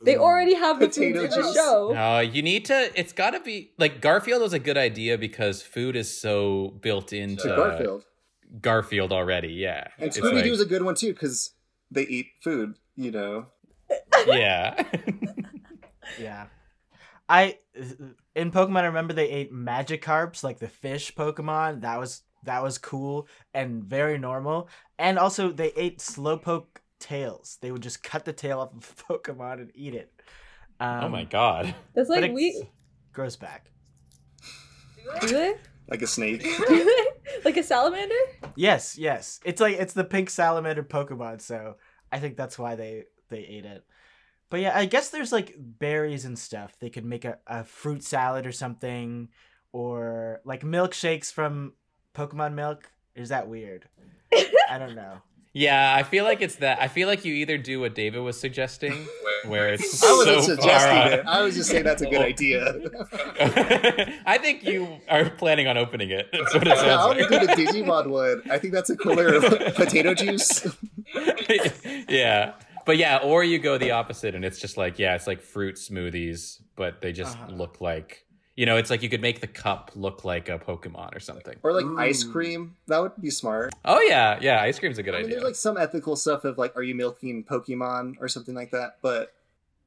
They Ooh. already have the Potato foods in the juice. show. No, you need to. It's got to be like Garfield was a good idea because food is so built into To Garfield. Garfield already. Yeah, And It's Scooby like- Doo is a good one too because they eat food. You know, yeah. Yeah. I in Pokemon I remember they ate Magikarps, like the fish Pokemon. That was that was cool and very normal. And also they ate Slowpoke tails. They would just cut the tail off of Pokemon and eat it. Um, oh my god. That's like it we grows back. do they? Like a snake. Do they? like a salamander? Yes, yes. It's like it's the pink salamander Pokemon, so I think that's why they they ate it. But yeah, I guess there's like berries and stuff. They could make a, a fruit salad or something, or like milkshakes from Pokemon milk. Is that weird? I don't know. Yeah, I feel like it's that. I feel like you either do what David was suggesting, where it's I wasn't so suggesting far it. I was just saying that's a good idea. I think you are planning on opening it. That's what it Yeah, I sounds want to do the Digimon one. I think that's a cooler potato juice. yeah, but yeah, or you go the opposite, and it's just like yeah, it's like fruit smoothies, but they just Uh-huh. look like you know, it's like you could make the cup look like a Pokemon or something. Or like ice mm. cream. That would be smart. Oh yeah, yeah, ice cream's a good I mean, idea. there's like some ethical stuff of like, are you milking Pokemon or something like that? But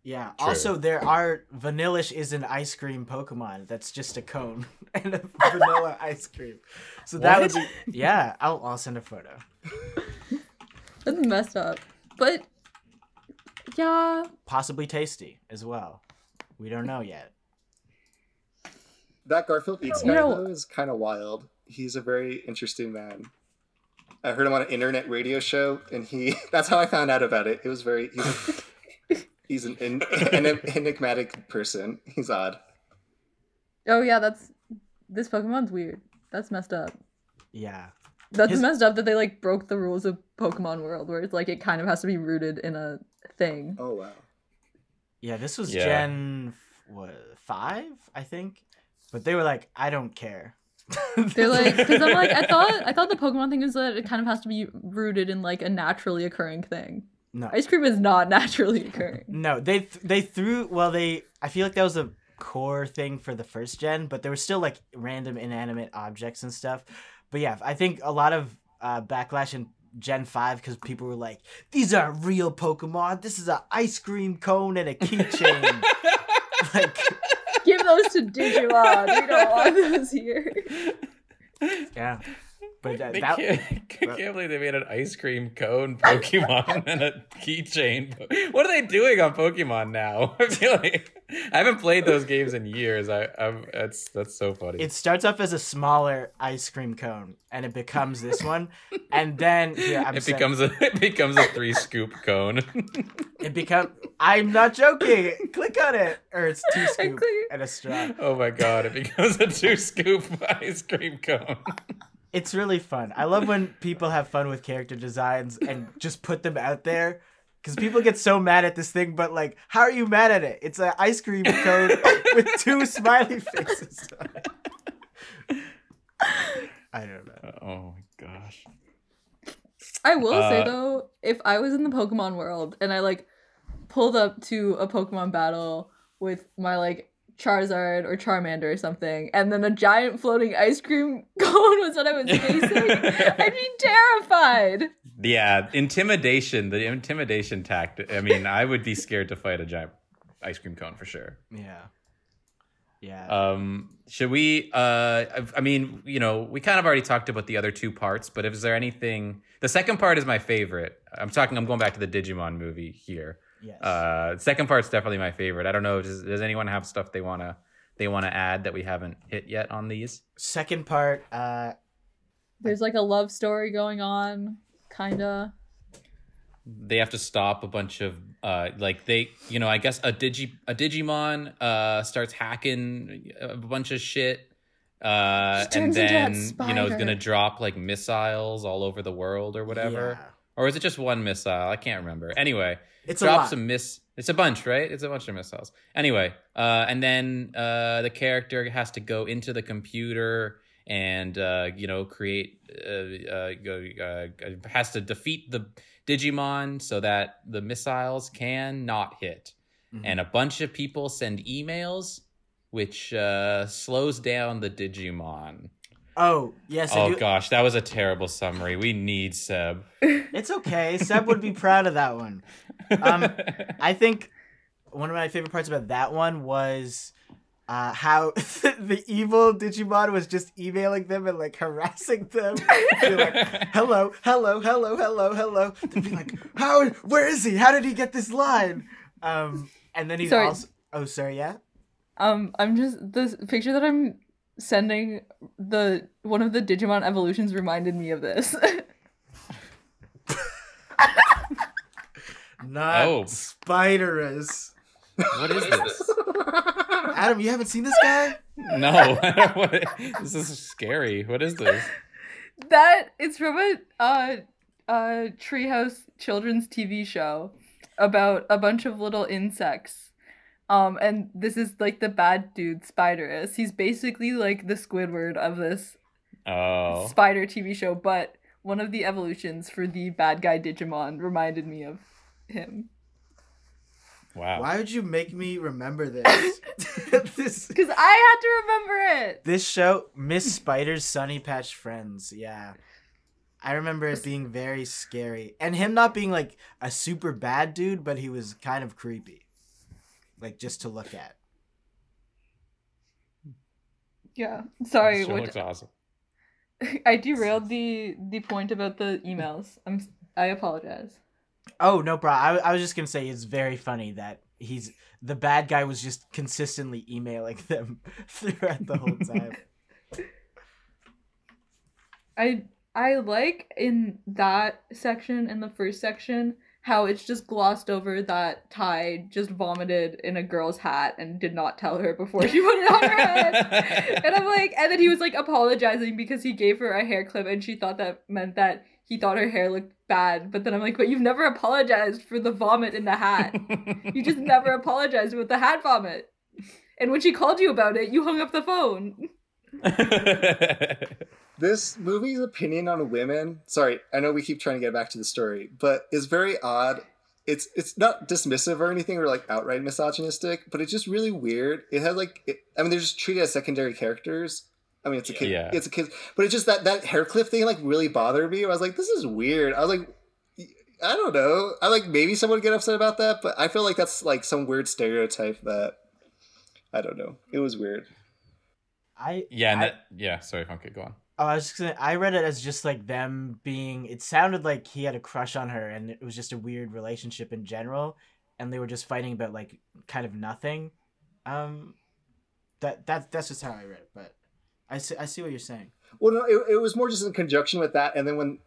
Yeah. True. Also, there are Vanillish is an ice cream Pokemon. That's just a cone and a vanilla ice cream. So that would be yeah. I'll I'll send a photo. That's messed up. But yeah, Possibly tasty as well. We don't know yet. That Garfield Eats You guy know- though is kind of wild. He's a very interesting man. I heard him on an internet radio show, and he that's how I found out about it. It was very he's, he's an, en- an enigmatic person. He's odd. oh yeah, that's this Pokemon's weird. That's messed up. Yeah. That's His- messed up that they like broke the rules of Pokemon World, where it's like it kind of has to be rooted in a thing. Oh wow. Yeah, this was Yeah. Gen what five, I think. But they were like, I don't care. They're like, because I'm like, I thought, I thought the Pokemon thing is that it kind of has to be rooted in like a naturally occurring thing. no, Ice cream is not naturally occurring. no, they th- they threw. Well, they. I feel like that was a core thing for the first gen, but there were still like random inanimate objects and stuff. But yeah, I think a lot of uh, backlash in Gen five because people were like, "These are real Pokemon. This is an ice cream cone and a keychain." like, Give those to Digimon. We don't want those here. yeah. But that, They that can't, I can't believe they made an ice cream cone Pokemon and a keychain. What are they doing on Pokemon now? I feel like I haven't played those games in years. I, I'm that's that's so funny. it starts off as a smaller ice cream cone and it becomes this one and then yeah, I'm it saying- becomes a it becomes a three scoop cone. it become i'm not joking click on it or it's two scoop click. and a straw oh my god! It becomes a two scoop ice cream cone. It's really fun. I love when people have fun with character designs and just put them out there because people get so mad at this thing but like how are you mad at it? It's an ice cream cone with two smiley faces i don't know. Oh my gosh! I will say Uh, though, if I was in the Pokemon world and I like pulled up to a Pokemon battle with my like Charizard or Charmander or something, and then a giant floating ice cream cone was what I was facing, I'd be terrified. Yeah, intimidation. The intimidation tactic. I mean, I would be scared to fight a giant ice cream cone for sure. yeah yeah Um, should we? Uh, I- I mean, you know, we kind of already talked about the other two parts, but is there anything? The second part is my favorite. I'm talking. I'm going back to the Digimon movie here. Yes Uh, second part's definitely my favorite. I don't know. Does, does anyone have stuff they wanna they wanna add that we haven't hit yet on these? second part uh There's like a love story going on, kinda. They have to stop a bunch of uh, like they, you know, I guess a digi a Digimon uh starts hacking a bunch of shit. Uh, and turns into that then you know is gonna drop like missiles all over the world or whatever. yeah. Or is it just one missile? I can't remember. Anyway, it's a drop lot. some miss. It's a bunch, right? It's a bunch of missiles. Anyway, uh, and then uh, the character has to go into the computer and uh, you know create. Uh, uh, uh, has to defeat the Digimon so that the missiles can not hit. Mhm. And a bunch of people send emails, which uh, slows down the Digimon. Oh yes I oh do- gosh, that was a terrible summary. We need Seb. It's okay. Seb would be proud of that one. Um, I think one of my favorite parts about that one was uh, how the evil Digimon was just emailing them and like harassing them. They're like, hello, hello, hello, hello, hello. They'd be like, how? Where is he? How did he get this line? Um, and then he's Sorry. also. Oh, sorry. Yeah. Um, I'm just the picture that I'm sending. The one of the Digimon evolutions reminded me of this. Not Oh. Spiderus. what is this? Adam, you haven't seen this guy? No, What- this is scary. What is this? that it's from a uh, uh, Treehouse children's TV show about a bunch of little insects. Um, and this is like the bad dude Spiderus. He's basically like the Squidward of this Oh, spider TV show, but one of the evolutions for the bad guy Digimon reminded me of him. wow. Why would you make me remember this? this Because I had to remember it. this show, Miss Spider's Sunny Patch Friends. Yeah. I remember it being very scary. And him not being like a super bad dude, but he was kind of creepy. Like just to look at. Yeah. Sorry, This show looks awesome. I derailed the the point about the emails. I'm I apologize. Oh, no problem. I, I was just going to say it's very funny that he's the bad guy was just consistently emailing them throughout the whole time. I I like in that section in the first section how it's just glossed over that Tai just vomited in a girl's hat and did not tell her before she put it on her head. And I'm like, and then he was like apologizing because he gave her a hair clip and she thought that meant that he thought her hair looked bad. But then I'm like, but you've never apologized for the vomit in the hat. You just never apologized with the hat vomit. And when she called you about it, you hung up the phone. This movie's opinion on women, sorry, I know we keep trying to get back to the story, but is very odd. It's it's not dismissive or anything or like outright misogynistic, but it's just really weird. It had like it, I mean they're just treated as secondary characters. I mean it's a kid Yeah. it's a kid but it's just that that hair clip thing like really bothered me. I was like this is weird. I was like I don't know. I like maybe someone would get upset about that, but I feel like that's like some weird stereotype that I don't know. It was weird. I yeah, and I- that, yeah. Sorry, Funke, go on. Oh, I was just gonna. I read it as just like them being. It sounded like he had a crush on her, and it was just a weird relationship in general, and they were just fighting about like kind of nothing. Um, that that that's just how I read it, but I see I see what you're saying. Well, no, it, it was more just in conjunction with that, and then when,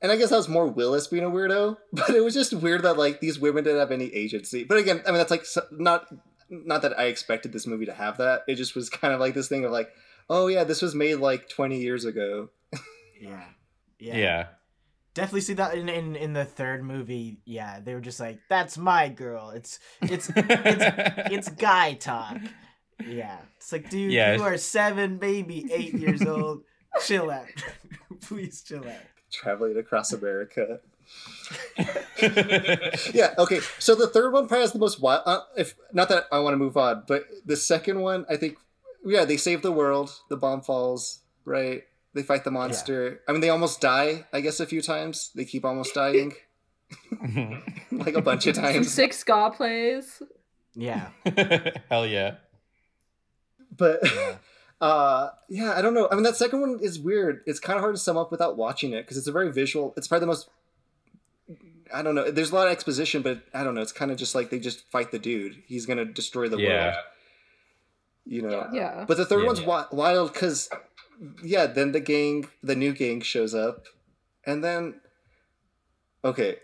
and I guess that was more Willis being a weirdo, but it was just weird that like these women didn't have any agency. But again, I mean that's like not not that I expected this movie to have that. It just was kind of like this thing of like, oh yeah, this was made like twenty years ago. Yeah, Yeah. yeah, definitely see that in, in in the third movie. Yeah, they were just like, "That's my girl." It's it's it's it's guy talk. Yeah, it's like, dude, Yeah. you are seven, maybe eight years old. chill out, please chill out. Traveling across America. Yeah. Okay. So the third one probably has the most wild. Uh, if not that I want to move on, but the second one, I think, yeah, they save the world. The bomb falls. Right. They fight the monster. I mean, they almost die. I guess a few times. They keep almost dying, like a bunch of Some times. sick ska plays. Yeah, Hell yeah. But yeah. uh, yeah, I don't know. I mean, that second one is weird. It's kind of hard to sum up without watching it because it's a very visual. It's probably the most. I don't know. There's a lot of exposition, but I don't know. It's kind of just like they just fight the dude. He's gonna destroy the Yeah. world. You know. Yeah. But the third Yeah. one's wi- wild because, yeah, then the gang, the new gang shows up, and then, okay,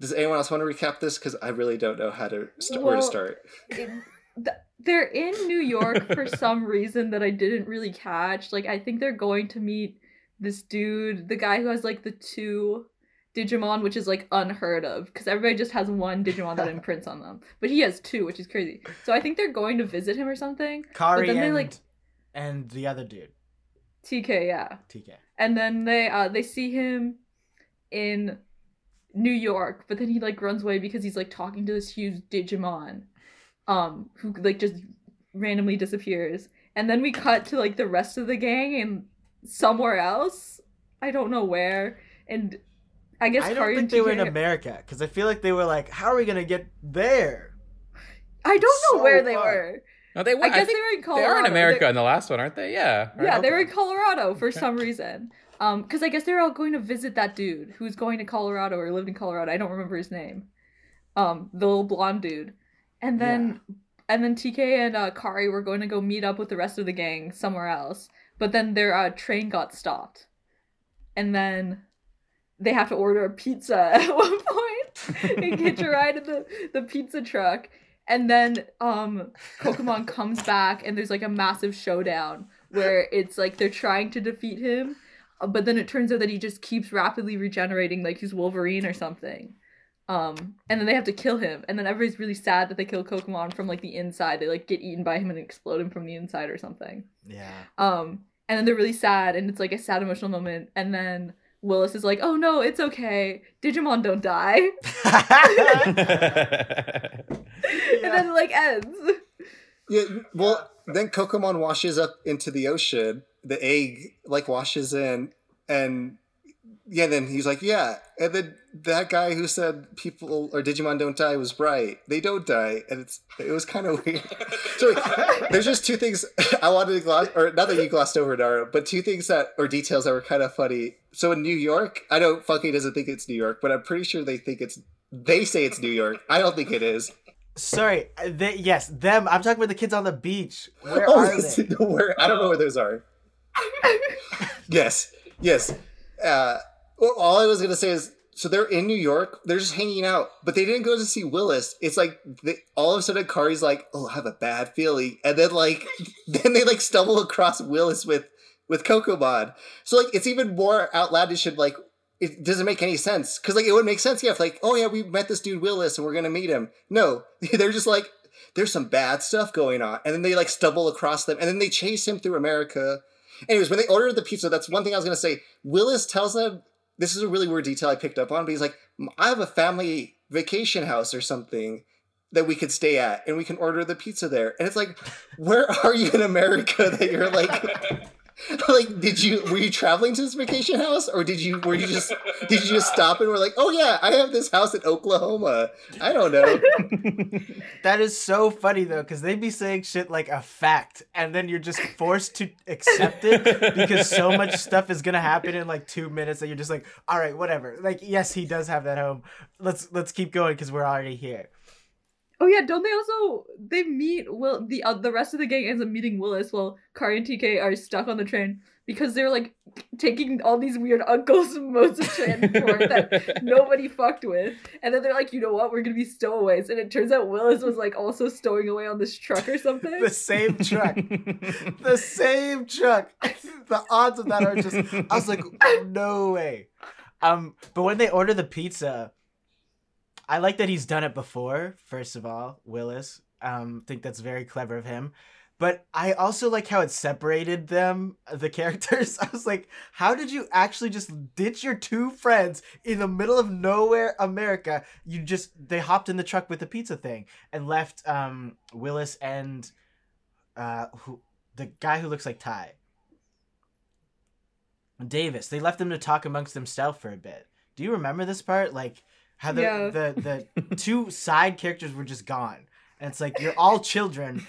does anyone else want to recap this? Because I really don't know how to st- where to start. it- th- they're in New York for some reason that I didn't really catch. Like, I think they're going to meet this dude, the guy who has like the two Digimon, which is like unheard of because everybody just has one Digimon that imprints on them, but he has two, which is crazy. So I think they're going to visit him or something. Kari then they, and like- and the other dude, TK, yeah. TK. and then they uh they see him in New York, but then he like runs away because he's like talking to this huge Digimon, um, who like just randomly disappears. And then we cut to like the rest of the gang and somewhere else. I don't know where. And I guess I don't Kari think they were in America because I feel like they were like, "How are we gonna get there?" I don't know So where they far. were. No, they. I were- I, guess think they were in Colorado. they Colorado. are in America They're- in the last one, aren't they? Yeah. right? Yeah, they were in Colorado for Okay. some reason. Um, because I guess they were all going to visit that dude who's going to Colorado or lived in Colorado. I don't remember his name. Um, the little blonde dude. And then and then TK and uh, Kari were going to go meet up with the rest of the gang somewhere else. But then their uh, train got stopped. And then they have to order a pizza at one point and get a ride in the, the pizza truck. And then um Kokomon comes back and there's like a massive showdown where it's like they're trying to defeat him, uh, but then it turns out that he just keeps rapidly regenerating like he's Wolverine or something. Um, and then they have to kill him, and then everybody's really sad that they kill Kokomon from like the inside. They like get eaten by him and explode him from the inside or something. Yeah. Um, and then they're really sad, and it's like a sad emotional moment. And then Willis is like, "Oh no, it's okay. Digimon don't die." And then it like ends. Yeah, well, then Kokomon washes up into the ocean. The egg like washes in, and yeah, then he's like, yeah, and then that guy who said people or Digimon don't die was right. They don't die, and it's it was kind of weird. so there's just two things I wanted to gloss, or not that you glossed over, Nara, but two things that or details that were kind of funny. So in New York, I know Funke doesn't think it's New York, but I'm pretty sure they think it's. They say it's New York. I don't think it is. Sorry. uh, They, yes, them. I'm talking about the kids on the beach. Where Oh, are they? where I don't know where those are. yes, yes. Uh, well, all I was gonna say is, so they're in New York. They're just hanging out, but they didn't go to see Willis. It's like they, all of a sudden, Kari's like, "Oh, I have a bad feeling," and then like, then they like stumble across Willis with with Kokomon. So like, it's even more outlandish and like. It doesn't make any sense because like it would make sense yeah if like oh yeah we met this dude Willis and we're gonna meet him no they're just like there's some bad stuff going on. And then they like stumble across them and then they chase him through America. Anyways, when they ordered the pizza, that's one thing I was to say. Willis tells them, this is a really weird detail I picked up on, but he's like, I have a family vacation house or something that we could stay at and we can order the pizza there. And it's like, where are you in America that you're like, like, did you, were you traveling to this vacation house or did you, were you just, did you just stop and were like, oh yeah, I have this house in Oklahoma. I don't know. That is so funny though, because they'd be saying shit like a fact, and then you're just forced to accept it because so much stuff is gonna happen in like two minutes that you're just like, all right, whatever. Like, yes, he does have that home. Let's let's keep going because we're already here. Oh yeah, don't they also they meet Will the uh, the rest of the gang ends up meeting Willis while Kari and TK are stuck on the train because they're like taking all these weird uncles modes of transport that nobody fucked with, and then they're like, you know what, we're gonna be stowaways, and it turns out Willis was like also stowing away on this truck or something. The same truck, the same truck. the odds of that are just. I was like, no way. Um, but when they order the pizza, I like that he's done it before. First of all, Willis. Um, think that's very clever of him. But I also like how it separated them, the characters. I was like, how did you actually just ditch your two friends in the middle of nowhere, America? You just they hopped in the truck with the pizza thing and left um Willis and uh who the guy who looks like Tai. Davis. They left them to talk amongst themselves for a bit. Do you remember this part? Like how the Yeah. the, the two side characters were just gone. And it's like you're all children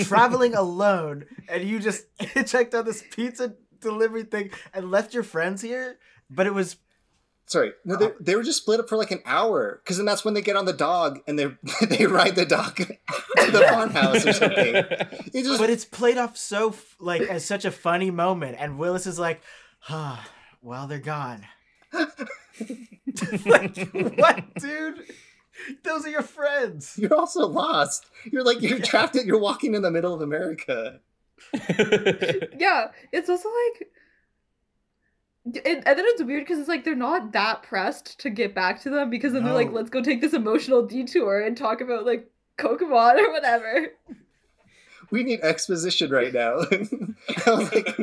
traveling alone and you just checked on this pizza delivery thing and left your friends here. But it was Sorry, no, they, they were just split up for like an hour because then that's when they get on the dog and they they ride the dog to the farmhouse or something. It just but it's played off so like as such a funny moment and Willis is like, ah, well they're gone. Like what, dude? Those are your friends. you're also lost. You're like you're trapped. in- You're walking in the middle of America. yeah, it's also like. It, and then it's weird because it's like they're not that pressed to get back to them because then they're like, let's go take this emotional detour and talk about like Pokemon or whatever. We need exposition right now. I was like-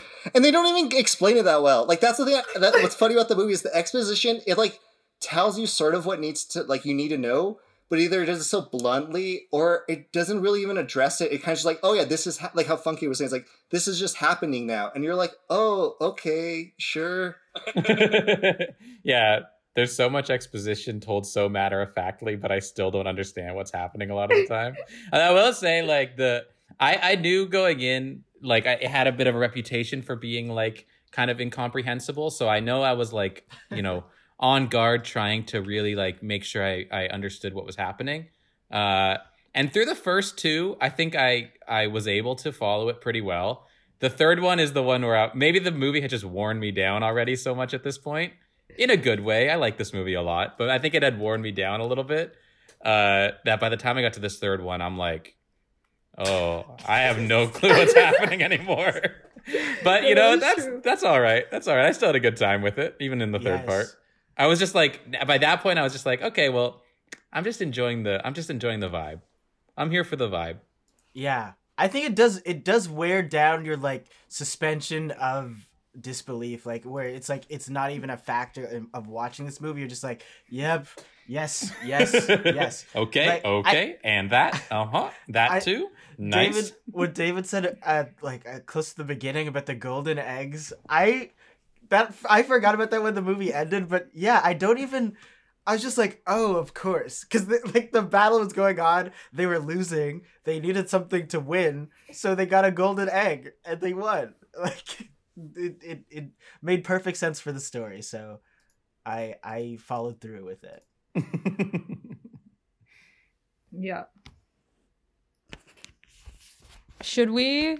and they don't even explain it that well. Like that's the thing. That, what's funny about the movie is the exposition. It like tells you sort of what needs to like you need to know, but either it does it so bluntly or it doesn't really even address it. It kind of just like, oh yeah, this is ha-, like how Funke was saying. It's like this is just happening now, and you're like, oh okay, sure. yeah, there's so much exposition told so matter of factly, but I still don't understand what's happening a lot of the time. and I will say, like the I I knew going in, like I had a bit of a reputation for being like kind of incomprehensible, so I know I was like you know on guard, trying to really like make sure I I understood what was happening. Uh, and through the first two, I think I I was able to follow it pretty well. The third one is the one where I, maybe the movie had just worn me down already so much at this point in a good way. I like this movie a lot, but I think it had worn me down a little bit. Uh, that by the time I got to this third one, I'm like, oh, I have no clue what's happening anymore. but you know, that's that's all right. That's all right. I still had a good time with it, even in the third Yes. part. I was just like, by that point, I was just like, okay, well, I'm just enjoying the, I'm just enjoying the vibe. I'm here for the vibe. Yeah. I think it does it does wear down your like suspension of disbelief like where it's like it's not even a factor of, of watching this movie you're just like yep yes yes yes okay, Like, I- okay, and that, uh huh, that I- too. Nice. David, what David said at like at close to the beginning about the golden eggs, I that I forgot about that when the movie ended. But yeah, I don't even. I was just like, oh, of course, because like the battle was going on, they were losing, they needed something to win, so they got a golden egg and they won. Like it, it, it made perfect sense for the story, so I I followed through with it. Yeah. Should we?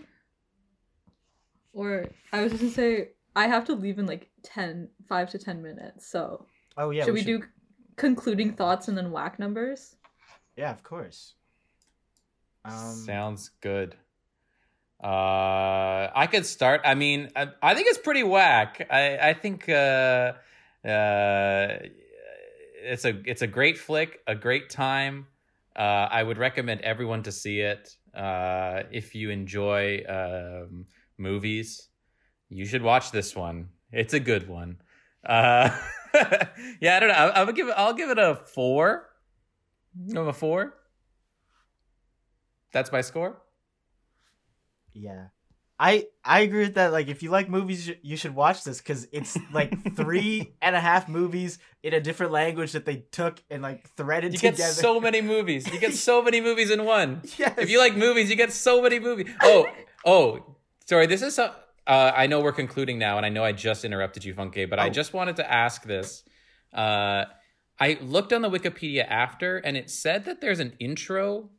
Or I was just gonna say I have to leave in like 10, 5 to ten minutes. So Oh yeah, should we, do concluding thoughts and then whack numbers? Yeah, of course. Um, Sounds good. Uh, I could start. I mean, I, I think it's pretty whack. I I think uh, uh, it's a it's a great flick, a great time. Uh, I would recommend everyone to see it. Uh, if you enjoy um, movies, you should watch this one. It's a good one. Uh, yeah, I don't know. I, I would give. I'll give it a four. Of a four. That's my score. Yeah. I I agree with that. Like, if you like movies, you- should watch this because it's like three and a half movies in a different language that they took and like threaded You together. You get so many movies. You get so many movies in one. Yes. If you like movies, you get so many movies. Oh, oh, sorry. This is so. Uh, I know we're concluding now, and I know I just interrupted you, Funke, but I Oh. just wanted to ask this. Uh, I looked on the Wikipedia after, and it said that there's an intro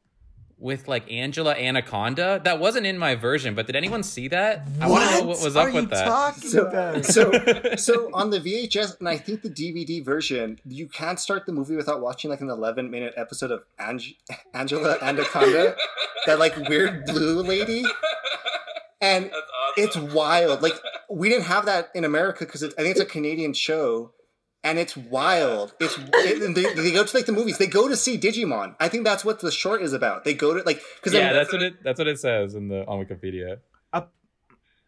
with like Angela Anaconda. That wasn't in my version, but did anyone see that? I want to know what was are up with you that. talking So- about? so so on the VHS and I think the DVD version, you can't start the movie without watching like an 11 minute episode of Ange- Angela Anaconda, that like weird blue lady, and it's wild. Like we didn't have that in America because I think it's a Canadian show. And it's wild. It's it, they, they go to like the movies. They go to see Digimon. I think that's what the short is about. They go to like because yeah, that's what it. That's what it says in the on Wikipedia.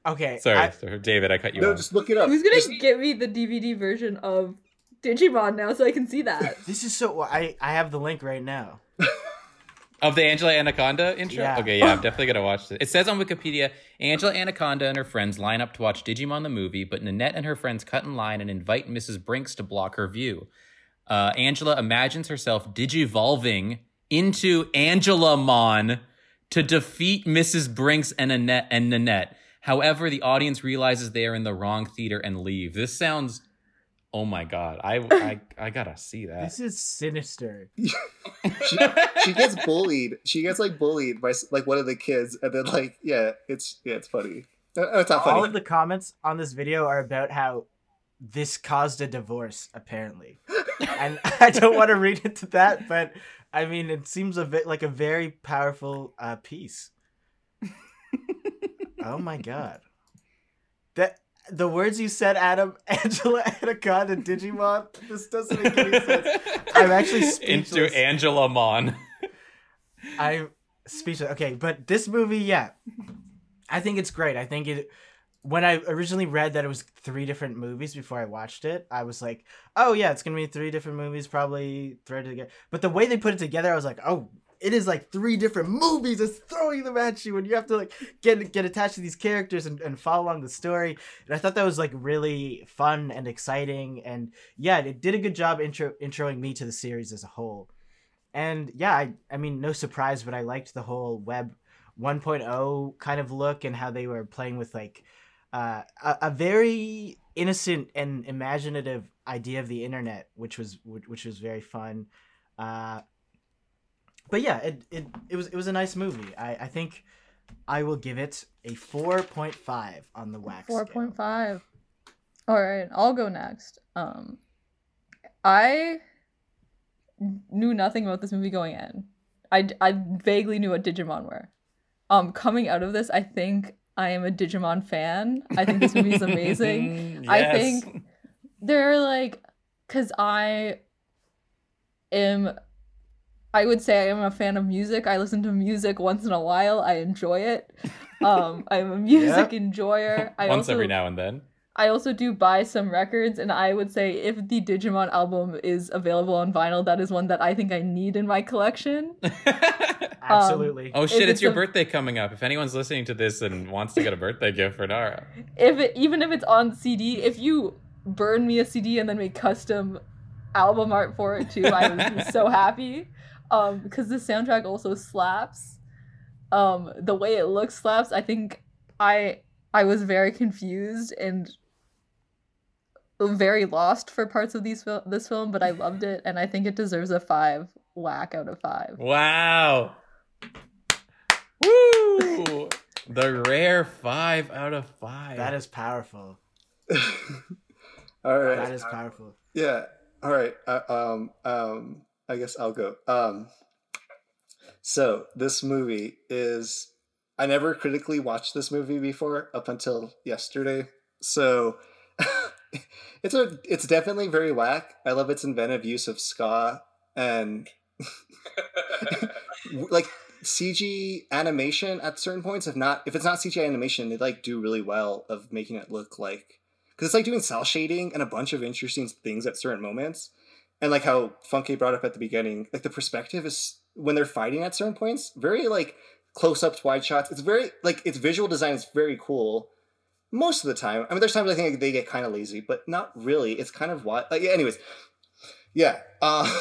okay. Sorry, I- sorry, David, I cut you no, off. just look it up. Who's gonna Just- get me the DVD version of Digimon now so I can see that? this is so. I I have the link right now. Of the Angela Anaconda intro? Yeah. Okay, yeah, I'm definitely gonna watch this. It says on Wikipedia, Angela Anaconda and her friends line up to watch Digimon the movie, but Nanette and her friends cut in line and invite Mrs. Brinks to block her view. Uh, Angela imagines herself digivolving into Angela Mon to defeat Mrs. Brinks and Annette and Nanette. However, the audience realizes they are in the wrong theater and leave. This sounds oh my god. I I, I gotta see that. This is sinister. she, she gets bullied. She gets like bullied by like one of the kids, and then like yeah, it's yeah, it's funny. Uh, It's not funny. All of the comments on this video are about how this caused a divorce, apparently. and I don't want to read into that, but I mean, it seems a bit like a very powerful uh, piece. oh my god. That the words you said, Adam, Angela Anaconda, Digimon, this doesn't make any sense. I'm actually into Angela Mon. I'm speechless. Okay, but this movie, yeah, I think it's great. I think it. When I originally read that it was three different movies before I watched it, I was like, "Oh yeah, it's gonna be three different movies, probably threaded together." But the way they put it together, I was like, "Oh, it is like three different movies. It's throwing them at you, and you have to like get get attached to these characters and, and follow along the story. And I thought that was like really fun and exciting. And yeah, it did a good job intro introing me to the series as a whole. And yeah, I I mean, no surprise, but I liked the whole web 1.0 kind of look and how they were playing with like uh, a, a very innocent and imaginative idea of the internet, which was which, was very fun. Uh, but yeah, it, it it was it was a nice movie. I I think I will give it a four point five on the wax. Four scale. point five. All right, I'll go next. Um, I knew nothing about this movie going in. I I vaguely knew what Digimon were. Um, coming out of this, I think I am a Digimon fan. I think this movie is amazing. I think they're like, cause I am. I would say I am a fan of music. I listen to music once in a while. I enjoy it. Um, I'm a music enjoyer. I once also, every now and then. I also do buy some records, and I would say if the Digimon album is available on vinyl, that is one that I think I need in my collection. Absolutely. oh shit! It's, it's your a- birthday coming up. If anyone's listening to this and wants to get a birthday gift for Nara, If it, even if it's on CD, if you burn me a CD and then make custom album art for it too, I would be so happy. Um, because the soundtrack also slaps. Um, the way it looks slaps. I think I I was very confused and very lost for parts of these fil- this film, but I loved it, and I think it deserves a five whack out of five. wow, woo! The rare five out of five. that is powerful. All right. That is powerful. Yeah. All right. Uh, um. Um. I guess I'll go. Um. So this movie is. I never critically watched this movie before up until yesterday. So. it's a. It's definitely very whack. I love its inventive use of ska and. like CG animation at certain points. If not, if it's not CG animation, they like do really well of making it look like because it's like doing cell shading and a bunch of interesting things at certain moments and like how Funke brought up at the beginning like the perspective is when they're fighting at certain points very like close-ups wide shots. It's very like its visual design is very cool most of the time. I mean there's times i think they get kind of lazy but not really. It's kind of what yeah, anyways. Yeah uh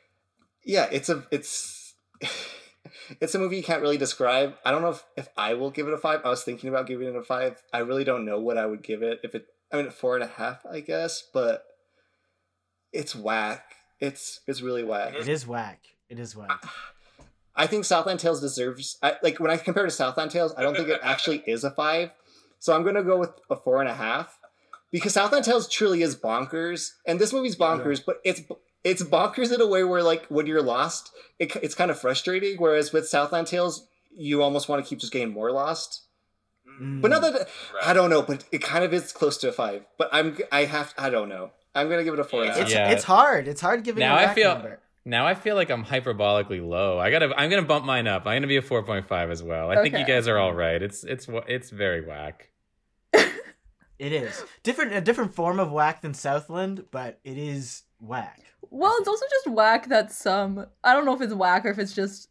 yeah it's a it's it's a movie you can't really describe. I don't know if, if i will give it a five. I was thinking about giving it a five. I really don't know what i would give it if it i mean four and a half i guess but it's whack it's it's really whack It is whack. It is whack. I think Southland Tales deserves I, like when I compare to Southland Tales, I don't think it actually is a five. So I'm gonna go with a four and a half because Southland Tales truly is bonkers, and this movie's bonkers, but it's it's bonkers in a way where like when you're lost, it, it's kind of frustrating. Whereas with Southland Tales, you almost want to keep just getting more lost. Mm. But not that I don't know, but it kind of is close to a five. But I'm I have I don't know. I'm gonna give it a four and a half. It's Yeah. it's hard. It's hard giving Now a I whack feel- number. Now I feel like I'm hyperbolically low. I gotta. I'm gonna bump mine up. I'm gonna be a 4.5 as well. I think you guys are all right. It's it's it's very whack. It is different, a different form of whack than Southland, but it is whack. Well, it's also just whack that some I don't know if it's whack or if it's just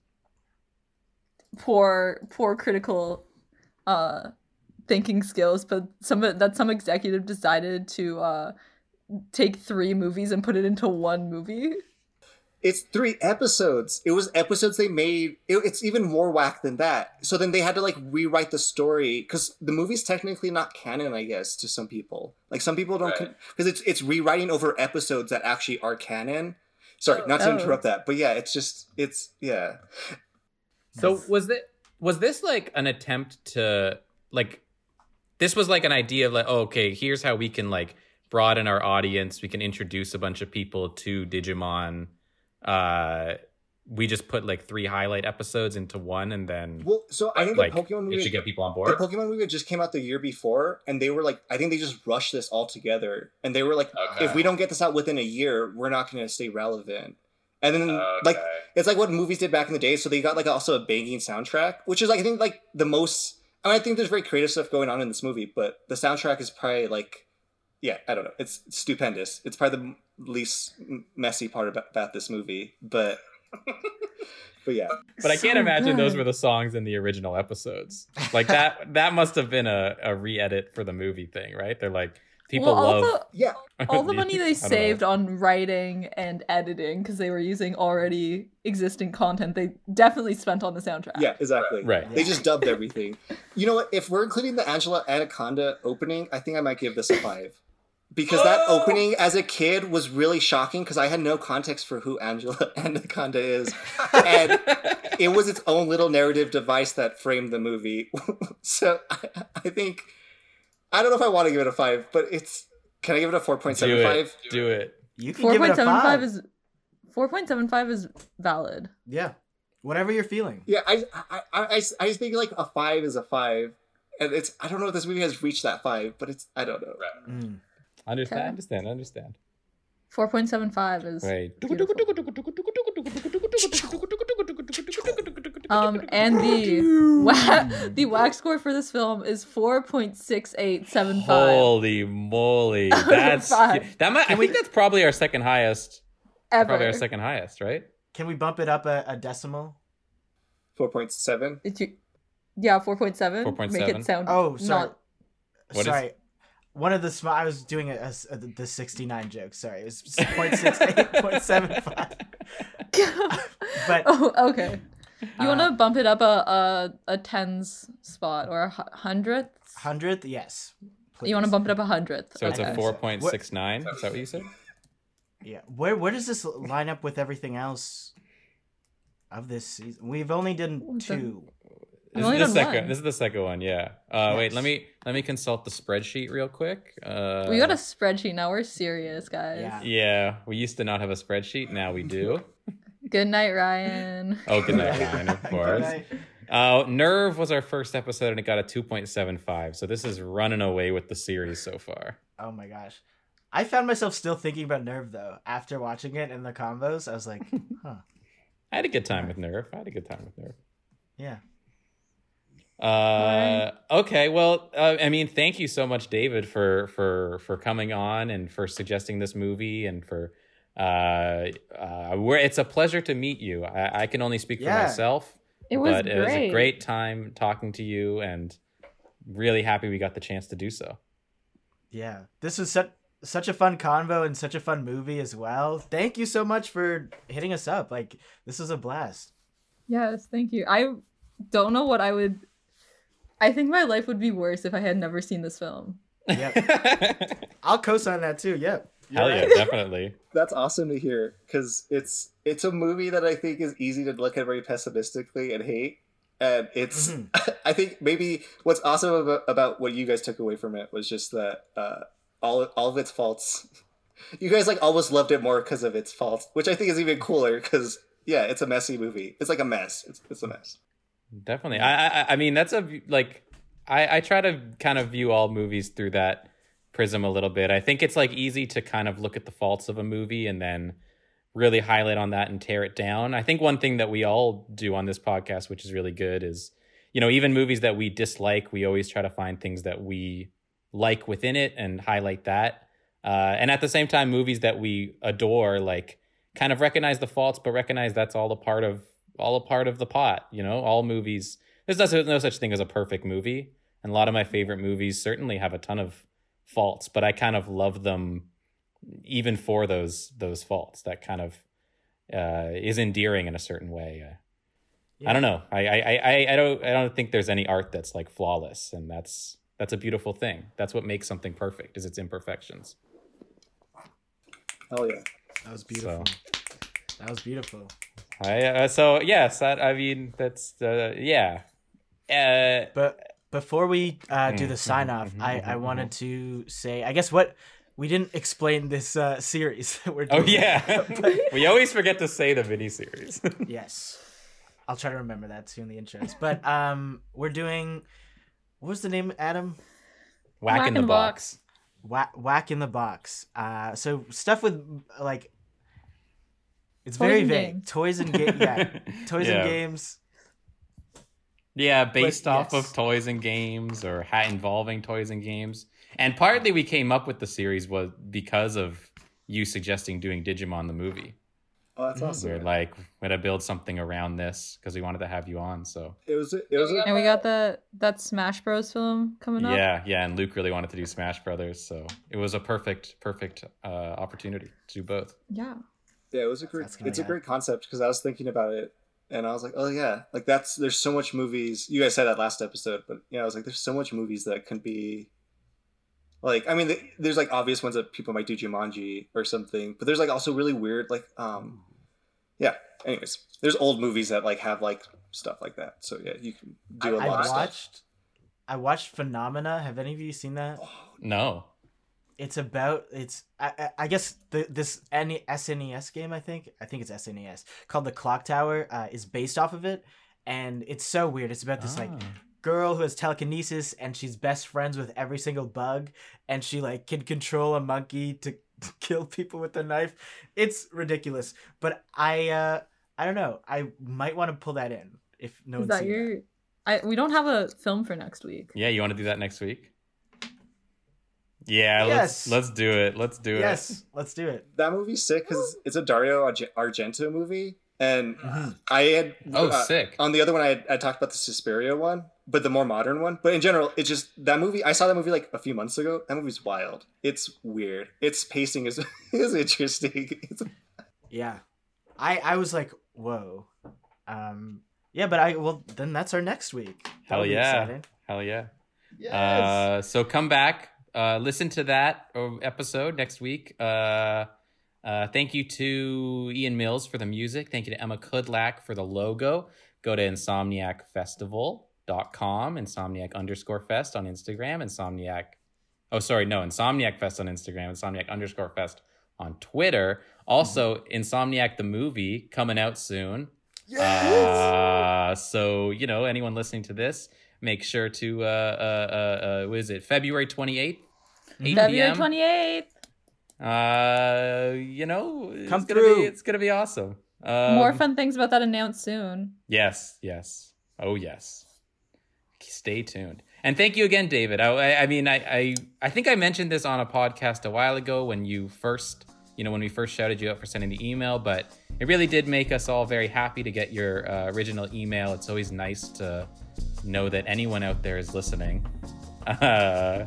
poor poor critical uh thinking skills, but some that some executive decided to uh take three movies and put it into one movie. It's three episodes. It was episodes they made. It, it's even more whack than that. So then they had to like rewrite the story because the movie's technically not canon, I guess, to some people. Like some people don't Right. because it's it's rewriting over episodes that actually are canon. Sorry, not to Oh. oh. interrupt that, but yeah, it's just it's yeah. So was that was this like an attempt to like this was like an idea of like oh, okay here's how we can like broaden our audience we can introduce a bunch of people to Digimon uh we just put like three highlight episodes into one and then Well, so I think like the Pokemon it movie should get people on board. the Pokemon movie just came out the year before, and they were like, I think they just rushed this all together, and they were like, Okay. if we don't get this out within a year, we're not going to stay relevant. And then Okay. like it's like what movies did back in the day, so they got like also a banging soundtrack, which is like I think like the most. I mean, I think there's very creative stuff going on in this movie, but the soundtrack is probably like, yeah, I don't know, it's stupendous. It's probably the least messy part about, about this movie, but. but yeah, But I can't So imagine those were the songs in the original episodes. Like that that must have been a, a re-edit for the movie thing, right? They're like people well, all love yeah, all the money they don't know. saved on writing and editing because they were using already existing content, they definitely spent on the soundtrack. yeah, exactly. Right. They just dubbed everything. You know what? If we're including the Angela Anaconda opening, I think I might give this a five. Because that Oh! opening as a kid was really shocking because I had no context for who Angela Anaconda is. And it was its own little narrative device that framed the movie. so I, I think, I don't know if I want to give it a five, but it's, can I give it a Do 4.75? it. Do it. You can Four give it a seven five. five is four point seven five is valid. yeah, whatever you're feeling. Yeah, I, I, I, I, I just think like a five is a five. And it's, I don't know if this movie has reached that five, but it's, I don't know. Mm. Understand, Okay. understand, understand. Four point seven five is Right. Um, and the wa- the wax score for this film is four point six eight seven five Holy moly. That's that might I think that's probably our second highest. Ever. Probably our second highest, right? Can we bump it up a, a decimal? 4.7. It's you- yeah, 4.7. 4.7. Make it sound Oh, sorry. not What is- sorry. One of the small. I was doing a, a s- a- the 69 joke. Sorry, it was 0.68, 0.75. But- oh, okay. You want Uh, to bump it up a a, a tens spot or a hundredth? Hundredth, yes. You want to bump it up a hundredth? So it's Okay. a four point six nine. Is that what you said? Yeah. Where where does this line up with everything else of this season? We've only done two. I've This is the second. one. This is the second one. Yeah. Uh, Wait. Let me let me consult the spreadsheet real quick. Uh, we got a spreadsheet now. We're serious, guys. Yeah. Yeah, we used to not have a spreadsheet. Now we do. Good night, Ryan. Oh, good night, Ryan, of course. Uh, Nerve was our first episode, and it got a two point seven five. So this is running away with the series so far. Oh my gosh. I found myself still thinking about Nerve though after watching it in the combos. I was like, huh, I had a good time with Nerve. I had a good time with Nerve. yeah. Uh, okay. Well, uh, I mean, thank you so much, David, for for for coming on and for suggesting this movie and for uh, uh, we're, it's a pleasure to meet you. I, I can only speak for myself, It was but great. it was a great time talking to you and really happy we got the chance to do so. Yeah. This was such such a fun convo and such a fun movie as well. Thank you so much for hitting us up. Like this was a blast. Yes, thank you. I don't know what I would. I think my life would be worse if I had never seen this film. Yep. I'll co-sign that too. Yep. You're Hell yeah, right. definitely. That's awesome to hear because it's it's a movie that I think is easy to look at very pessimistically and hate. And it's, Mhm. I think maybe what's awesome about, about what you guys took away from it was just that uh, all all of its faults. You guys like almost loved it more because of its faults, which I think is even cooler because yeah, it's a messy movie. It's like a mess. It's it's a mess. Definitely. I, I I mean that's a like I I try to kind of view all movies through that prism a little bit. I think it's like easy to kind of look at the faults of a movie and then really highlight on that and tear it down. I think one thing that we all do on this podcast which is really good is you know, even movies that we dislike, we always try to find things that we like within it and highlight that. Uh, and at the same time, movies that we adore, like kind of recognize the faults, but recognize that's all a part of all a part of the pot. You know, all movies. There's no, no such thing as a perfect movie, and a lot of my favorite movies certainly have a ton of faults, but I kind of love them even for those those faults. That kind of uh, is endearing in a certain way. Uh, I don't know. I, I I I don't I don't think there's any art that's like flawless, and that's that's a beautiful thing. That's what makes something perfect is its imperfections. Hell yeah. That was beautiful. That was beautiful. I uh, so yes, that I mean that's uh, yeah. Uh, But before we uh, do the sign off, mhm, I, mhm, I wanted to say, I guess what we didn't explain this uh, series that we're doing. oh doing. yeah, we always forget to say the mini series. yes, I'll try to remember that too in the intros. But um, we're doing. What was the name, Adam? Whack, in the box. Whack, whack in the box. Uh, so stuff with like. It's Toys very vague. games. Toys and games. Yeah, toys Yeah. and games. Yeah, based off yes. of toys and games or ha- involving toys and games. And partly we came up with the series was because of you suggesting doing Digimon the movie. Oh, that's awesome. We were like, we're gonna build something around this because we wanted to have you on. So it was. It was. And we got the that Smash Bros film coming up. yeah, yeah. And Luke really wanted to do Smash Brothers, so it was a perfect, perfect uh, opportunity to do both. Yeah. Yeah, it was a great. That's It's a happen. great concept because I was thinking about it, and I was like, oh yeah, like that's. There's so much movies. You guys said that last episode, but yeah, I was like, there's so much movies that can be. Like I mean, th- there's like obvious ones that people might do Jumanji or something, but there's like also really weird like um, yeah. Anyways, there's old movies that like have like stuff like that. So yeah, you can do a I, lot I of stuff. watched. I watched Phenomena. Have any of you seen that? No, It's about it's I, I- I guess the, this N- SNES game I think I think it's SNES called the Clock Tower uh, is based off of it, and it's so weird. It's about this like Ah. girl who has telekinesis and she's best friends with every single bug and she like can control a monkey to kill people with a knife it's ridiculous but i uh i don't know i might want to pull that in if no Is one's that seen your? I we don't have a film for next week. yeah. You want to do that next week? Yeah, Yes. let's let's do it. Let's do that. it. yes let's do it That movie's sick because it's a Dario Argento movie, and Mhm. I had Oh, uh, sick. on the other one. I had, I talked about the Suspiria one, but the more modern one. But in general, it's just that movie. I saw that movie like a few months ago. That movie's wild. It's weird. Its pacing is is interesting. It's, yeah i i was like whoa um yeah but i well then that's our next week Hell That'll be yeah. exciting. Hell yeah. yes Uh, so come back, uh, listen to that uh, episode next week. Uh, uh, thank you to Ian Mills for the music. Thank you to Emma Kudlak for the logo. Go to insomniacfestival.com, insomniac underscore fest on Instagram, insomniac. Oh, sorry, no, Insomniac Fest on Instagram, Insomniac underscore fest on Twitter. Also, Insomniac the movie coming out soon. Uh, so you know, anyone listening to this, make sure to uh, uh, uh, uh what is it? February twenty eighth, eight February twenty eighth. Uh, you know, it's Come gonna through. be it's gonna be awesome. Um, More fun things about that announced soon. Yes, yes. Oh, yes. Stay tuned. And thank you again, David. I, I, I mean, I, I, I think I mentioned this on a podcast a while ago when you first, you know, when we first shouted you out for sending the email, but it really did make us all very happy to get your uh, original email. It's always nice to know that anyone out there is listening. Uh,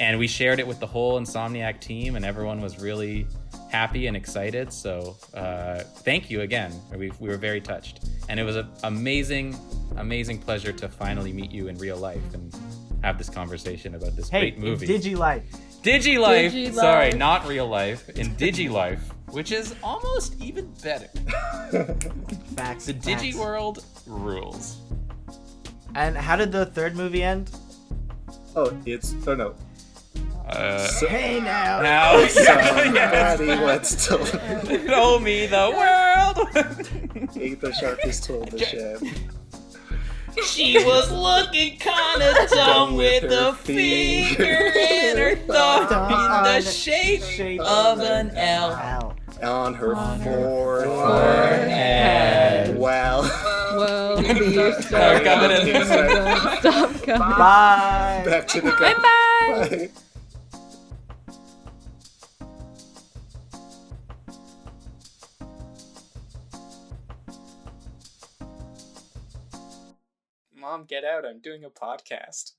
and we shared it with the whole Insomniac team, and everyone was really happy and excited. So uh, thank you again. We, we were very touched, and it was an amazing, amazing pleasure to finally meet you in real life and have this conversation about this hey great movie. digi life Digilife. Digilife. Sorry, not real life. In Digilife, which is almost even better. facts The facts. Digi world rules. And how did the third movie end oh, it's oh no. Uh, So, hey now now somebody once told Show me the world. ate the sharpest told the shed. She was looking kinda dumb with a finger in her thumb in the shape Shape of an L. Ow. On her On her forehead. forehead. Wow. Well, Stop please coming in. Stop coming. Bye. Back to the Bye bye. Bye. Mom, get out. I'm doing a podcast.